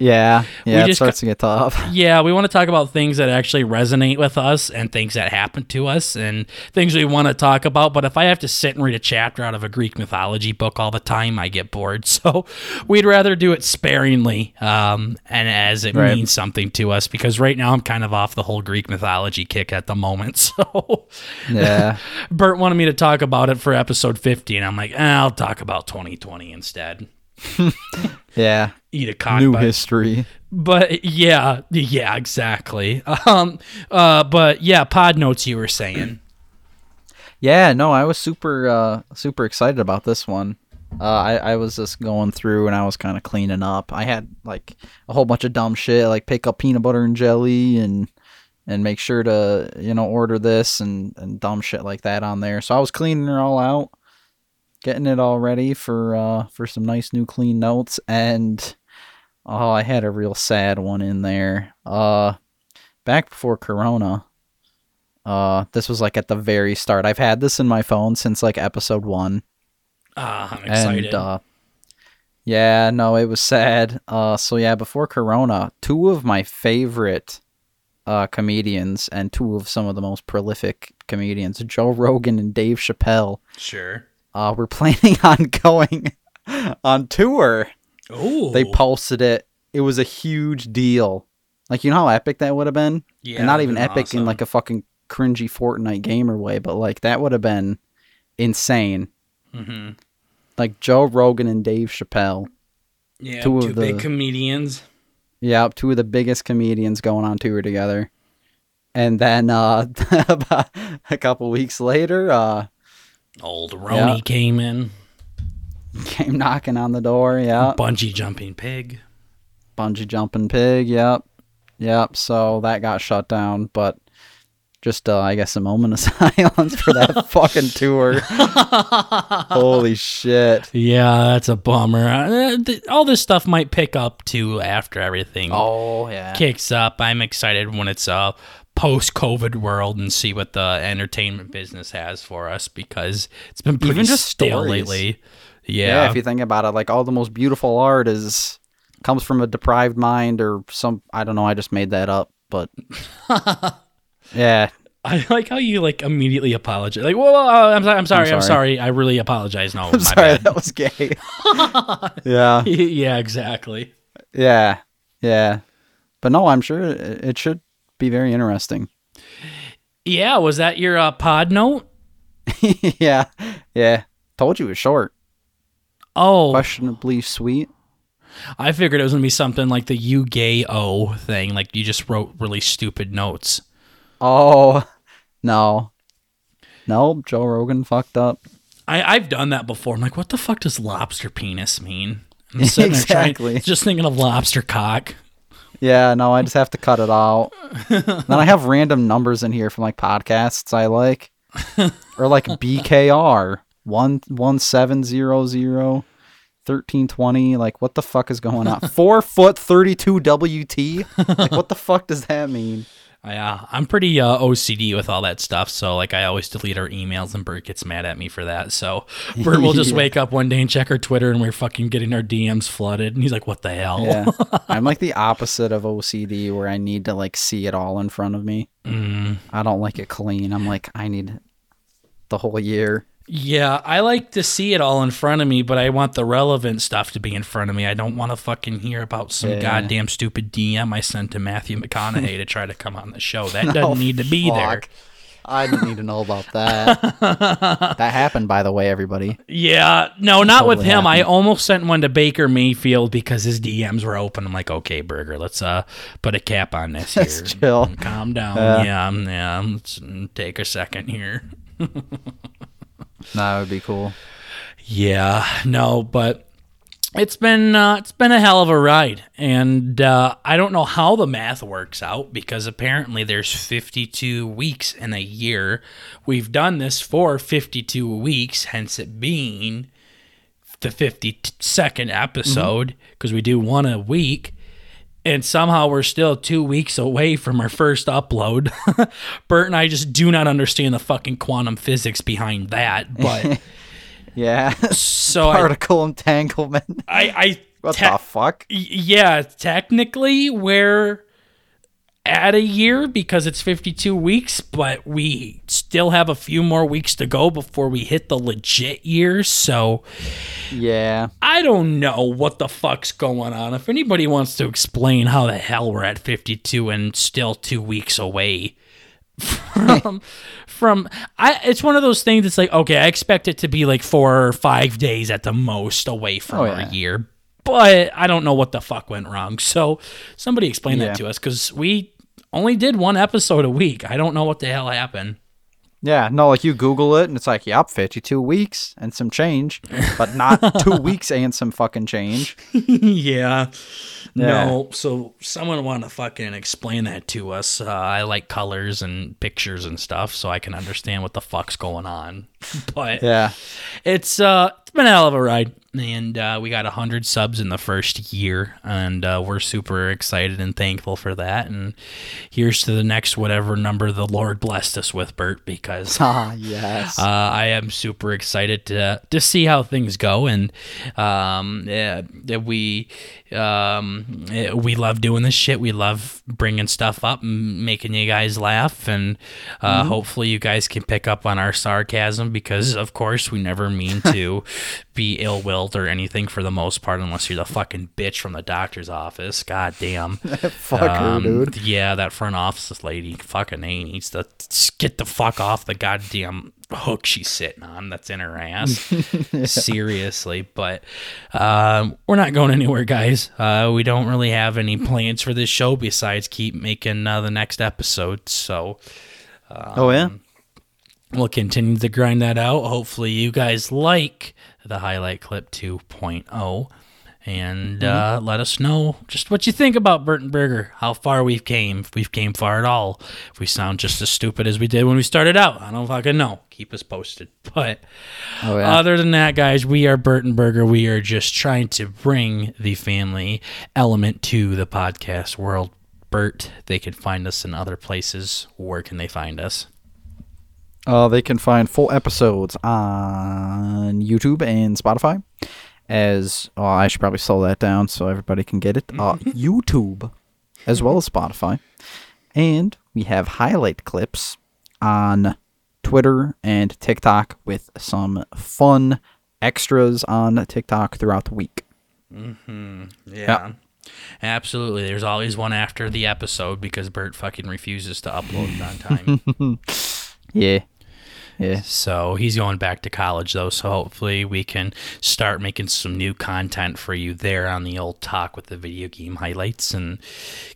Yeah. Yeah. It just starts to get tough. Yeah, we want to talk about things that actually resonate with us and things that happen to us and things we want to talk about. But if I have to sit and read a chapter out of a Greek mythology book all the time, I get bored. So we'd rather do it sparingly um, and as it Right. means something to us because right now I'm kind of off the whole Greek mythology kick at the moment. So yeah. Bert wanted me to talk about it for episode 50, and I'm like, eh, I'll talk about 2020 instead. Yeah. Eat a cock New bite. history. But yeah, yeah, exactly. Um, uh, but yeah, pod notes you were saying. Yeah, no, I was super uh super excited about this one. Uh I, I was just going through and I was kind of cleaning up. I had like a whole bunch of dumb shit like pick up peanut butter and jelly and and make sure to, you know, order this and and dumb shit like that on there. So I was cleaning it all out, getting it all ready for uh for some nice new clean notes and oh, I had a real sad one in there. Uh back before corona, uh, this was like at the very start. I've had this in my phone since like episode one, Ah, I'm excited. and uh, yeah, no, it was sad. Uh, so yeah, before Corona, two of my favorite uh comedians and two of some of the most prolific comedians, Joe Rogan and Dave Chappelle, sure. Uh, were planning on going on tour. Oh, They posted it. It was a huge deal. Like you know how epic that would have been. yeah, and not even epic been in like a fucking cringy Fortnite gamer way, but like that would have been insane. awesome. Mhm. Like Joe Rogan and Dave Chappelle. yeah, two two, of big the- comedians. Yeah, two of the biggest comedians going on tour together. And then uh about a couple weeks later, uh Old Roni Yeah. came in. came knocking on the door, yeah. Bungee jumping pig. Bungee jumping pig, yep. Yep, so that got shut down, but just uh, I guess a moment of silence for that fucking tour. Holy shit. Yeah, that's a bummer. Uh, th- all this stuff might pick up too after everything Oh yeah. kicks up. I'm excited when it's a post-COVID world and see what the entertainment business has for us because it's been pretty Even just stale stories. lately. Yeah. Yeah, if you think about it, like all the most beautiful art is comes from a deprived mind or some I don't know, I just made that up, but Yeah. I like how you like immediately apologize. Like, whoa, whoa, whoa, I'm sorry, I'm sorry, I'm sorry. I really apologize. No, I'm my sorry, bad. that was gay. yeah. yeah, exactly. Yeah. Yeah. But no, I'm sure it it should be very interesting. Yeah, was that your uh, pod note? yeah. Yeah. Told you it was short. Oh, Questionably sweet. I figured it was gonna be something like the you gay o thing. Like you just wrote really stupid notes. Oh no. No, Joe Rogan fucked up. I, I've done that before. I'm like, what the fuck does lobster penis mean? I'm sitting there Exactly. trying, just thinking of lobster cock. Yeah, no, I just have to cut it out. then I have random numbers in here from like podcasts I like, or like BKR one one seven zero zero. 1320 like what the fuck is going on? Four foot 32 wt like what the fuck does that mean Yeah, I'm pretty uh, OCD with all that stuff. So like, I always delete our emails, and Bert gets mad at me for that. So Bert will just Yeah. wake up one day and check our Twitter, and we're fucking getting our DMs flooded, and he's like, "What the hell?" yeah i'm like the opposite of ocd where i need to like see it all in front of me Mm. i don't like it clean i'm like i need the whole year Yeah, I like to see it all in front of me, but I want the relevant stuff to be in front of me. I don't want to fucking hear about some Yeah. goddamn stupid DM I sent to Matthew McConaughey to try to come on the show. That doesn't Oh, need to be there. I didn't need to know about that. that happened, by the way, everybody. Yeah, no, not with Totally him. I almost sent one to Baker Mayfield because his DMs were open. I'm like, okay, Burger, let's uh put a cap on this here. Let's chill. Calm down. Yeah. yeah, yeah. Let's take a second here. That would be cool. Yeah, no, but it's been uh, it's been a hell of a ride, and uh, I don't know how the math works out because apparently there's 52 weeks in a year. We've done this for 52 weeks, hence it being the 52nd episode because we do one a week. And somehow we're still two weeks away from our first upload. Bert and I just do not understand the fucking quantum physics behind that. But Yeah. so I, Particle entanglement. I, I What te- the fuck? yeah, technically we're at a year because it's 52 weeks, but we still have a few more weeks to go before we hit the legit year. So Yeah. I don't know what the fuck's going on. If anybody wants to explain how the hell we're at 52 and still two weeks away from from I it's one of those things that's like okay I expect it to be like four or five days at the most away from Oh, our yeah. year but I don't know what the fuck went wrong so somebody explain Yeah. that to us because we only did one episode a week I don't know what the hell happened Yeah. No, like you Google it and it's like, yep, 52 weeks and some change, but not two weeks and some fucking change. yeah. Yeah. No, so someone want to fucking explain that to us. Uh, I like colors and pictures and stuff, so I can understand what the fuck's going on. But Yeah. it's uh, it's been a hell of a ride, and uh, we got hundred subs in the first year, and uh, we're super excited and thankful for that. And here's to the next whatever number the Lord blessed us with, Bert, because Ah, yes. uh, I am super excited to to see how things go, and um, yeah, that we um, eh, we love doing this shit. We love bringing stuff up, and making you guys laugh, and uh, hopefully you guys can pick up on our sarcasm because, of course, we never mean to be ill willed or anything for the most part, unless you're the fucking bitch from the doctor's office. God damn. Fuck her, dude. Yeah, that front office lady fucking A needs to get the fuck off the goddamn hook she's sitting on that's in her ass. Seriously. But um, we're not going anywhere, guys. Uh, we don't really have any plans for this show besides keep making uh, the next episode. So oh, yeah? we'll continue to grind that out. Hopefully, you guys like the highlight clip 2.0. And uh, let us know just what you think about Bert and Burger, how far we've came, if we've came far at all, if we sound just as stupid as we did when we started out. I don't fucking know. Keep us posted. But Oh, yeah. other than that, guys, we are Bert and Burger. We are just trying to bring the family element to the podcast world. Bert, they can find us in other places. Where can they find us? Uh, they can find full episodes on YouTube and Spotify. As oh, I should probably slow that down so everybody can get it. Uh, YouTube, as well as Spotify, and we have highlight clips on Twitter and TikTok with some fun extras on TikTok throughout the week. Yeah. Absolutely. There's always one after the episode because Bert fucking refuses to upload it on time. Yeah, Yeah. So he's going back to college though, so hopefully we can start making some new content for you there on the old talk with the video game highlights and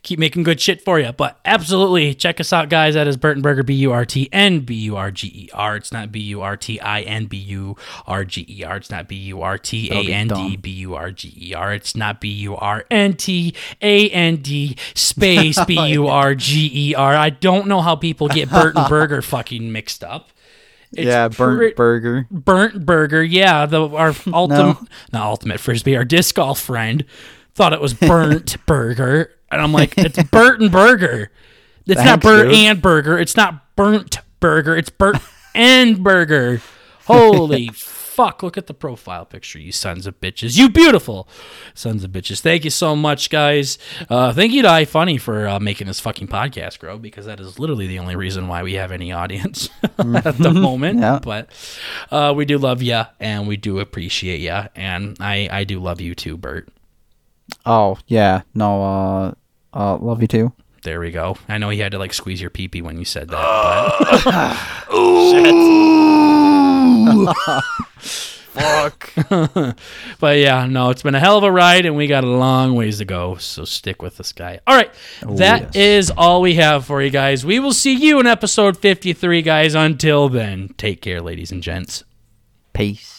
keep making good shit for you. But absolutely check us out, guys. That is Bert and Burger B U R T N B U R G E R. It's not B U R T I N B U R G E R. It's not B U R T A N D B U R G E R. It's not B U R N T A N D space B U R G E R. I don't know how people get Bert and Burger fucking mixed up. It's yeah, burnt pre- burger. Burnt Burger, yeah, the our ultimate, not ultimate frisbee, our disc golf friend thought it was Burnt Burger, and I'm like, it's Bert and Burger. It's not Thanks, Burnt dude. and Burger. It's not Burnt Burger. It's Burnt and Burger. Holy fuck! Look at the profile picture, you sons of bitches. You beautiful sons of bitches. Thank you so much, guys. Uh, thank you to iFunny for uh, making this fucking podcast grow because that is literally the only reason why we have any audience at the moment. Yeah. But uh, we do love you and we do appreciate you, and I I do love you too, Bert. Oh yeah, no. Uh, uh, love you too. There we go. I know you had to like squeeze your pee pee when you said that, Fuck. but yeah, no, it's been a hell of a ride, and we got a long ways to go. So stick with this guy. All right, oh, that is yes. all we have for you guys. We will see you in episode fifty three, guys. Until then, take care, ladies and gents. Peace.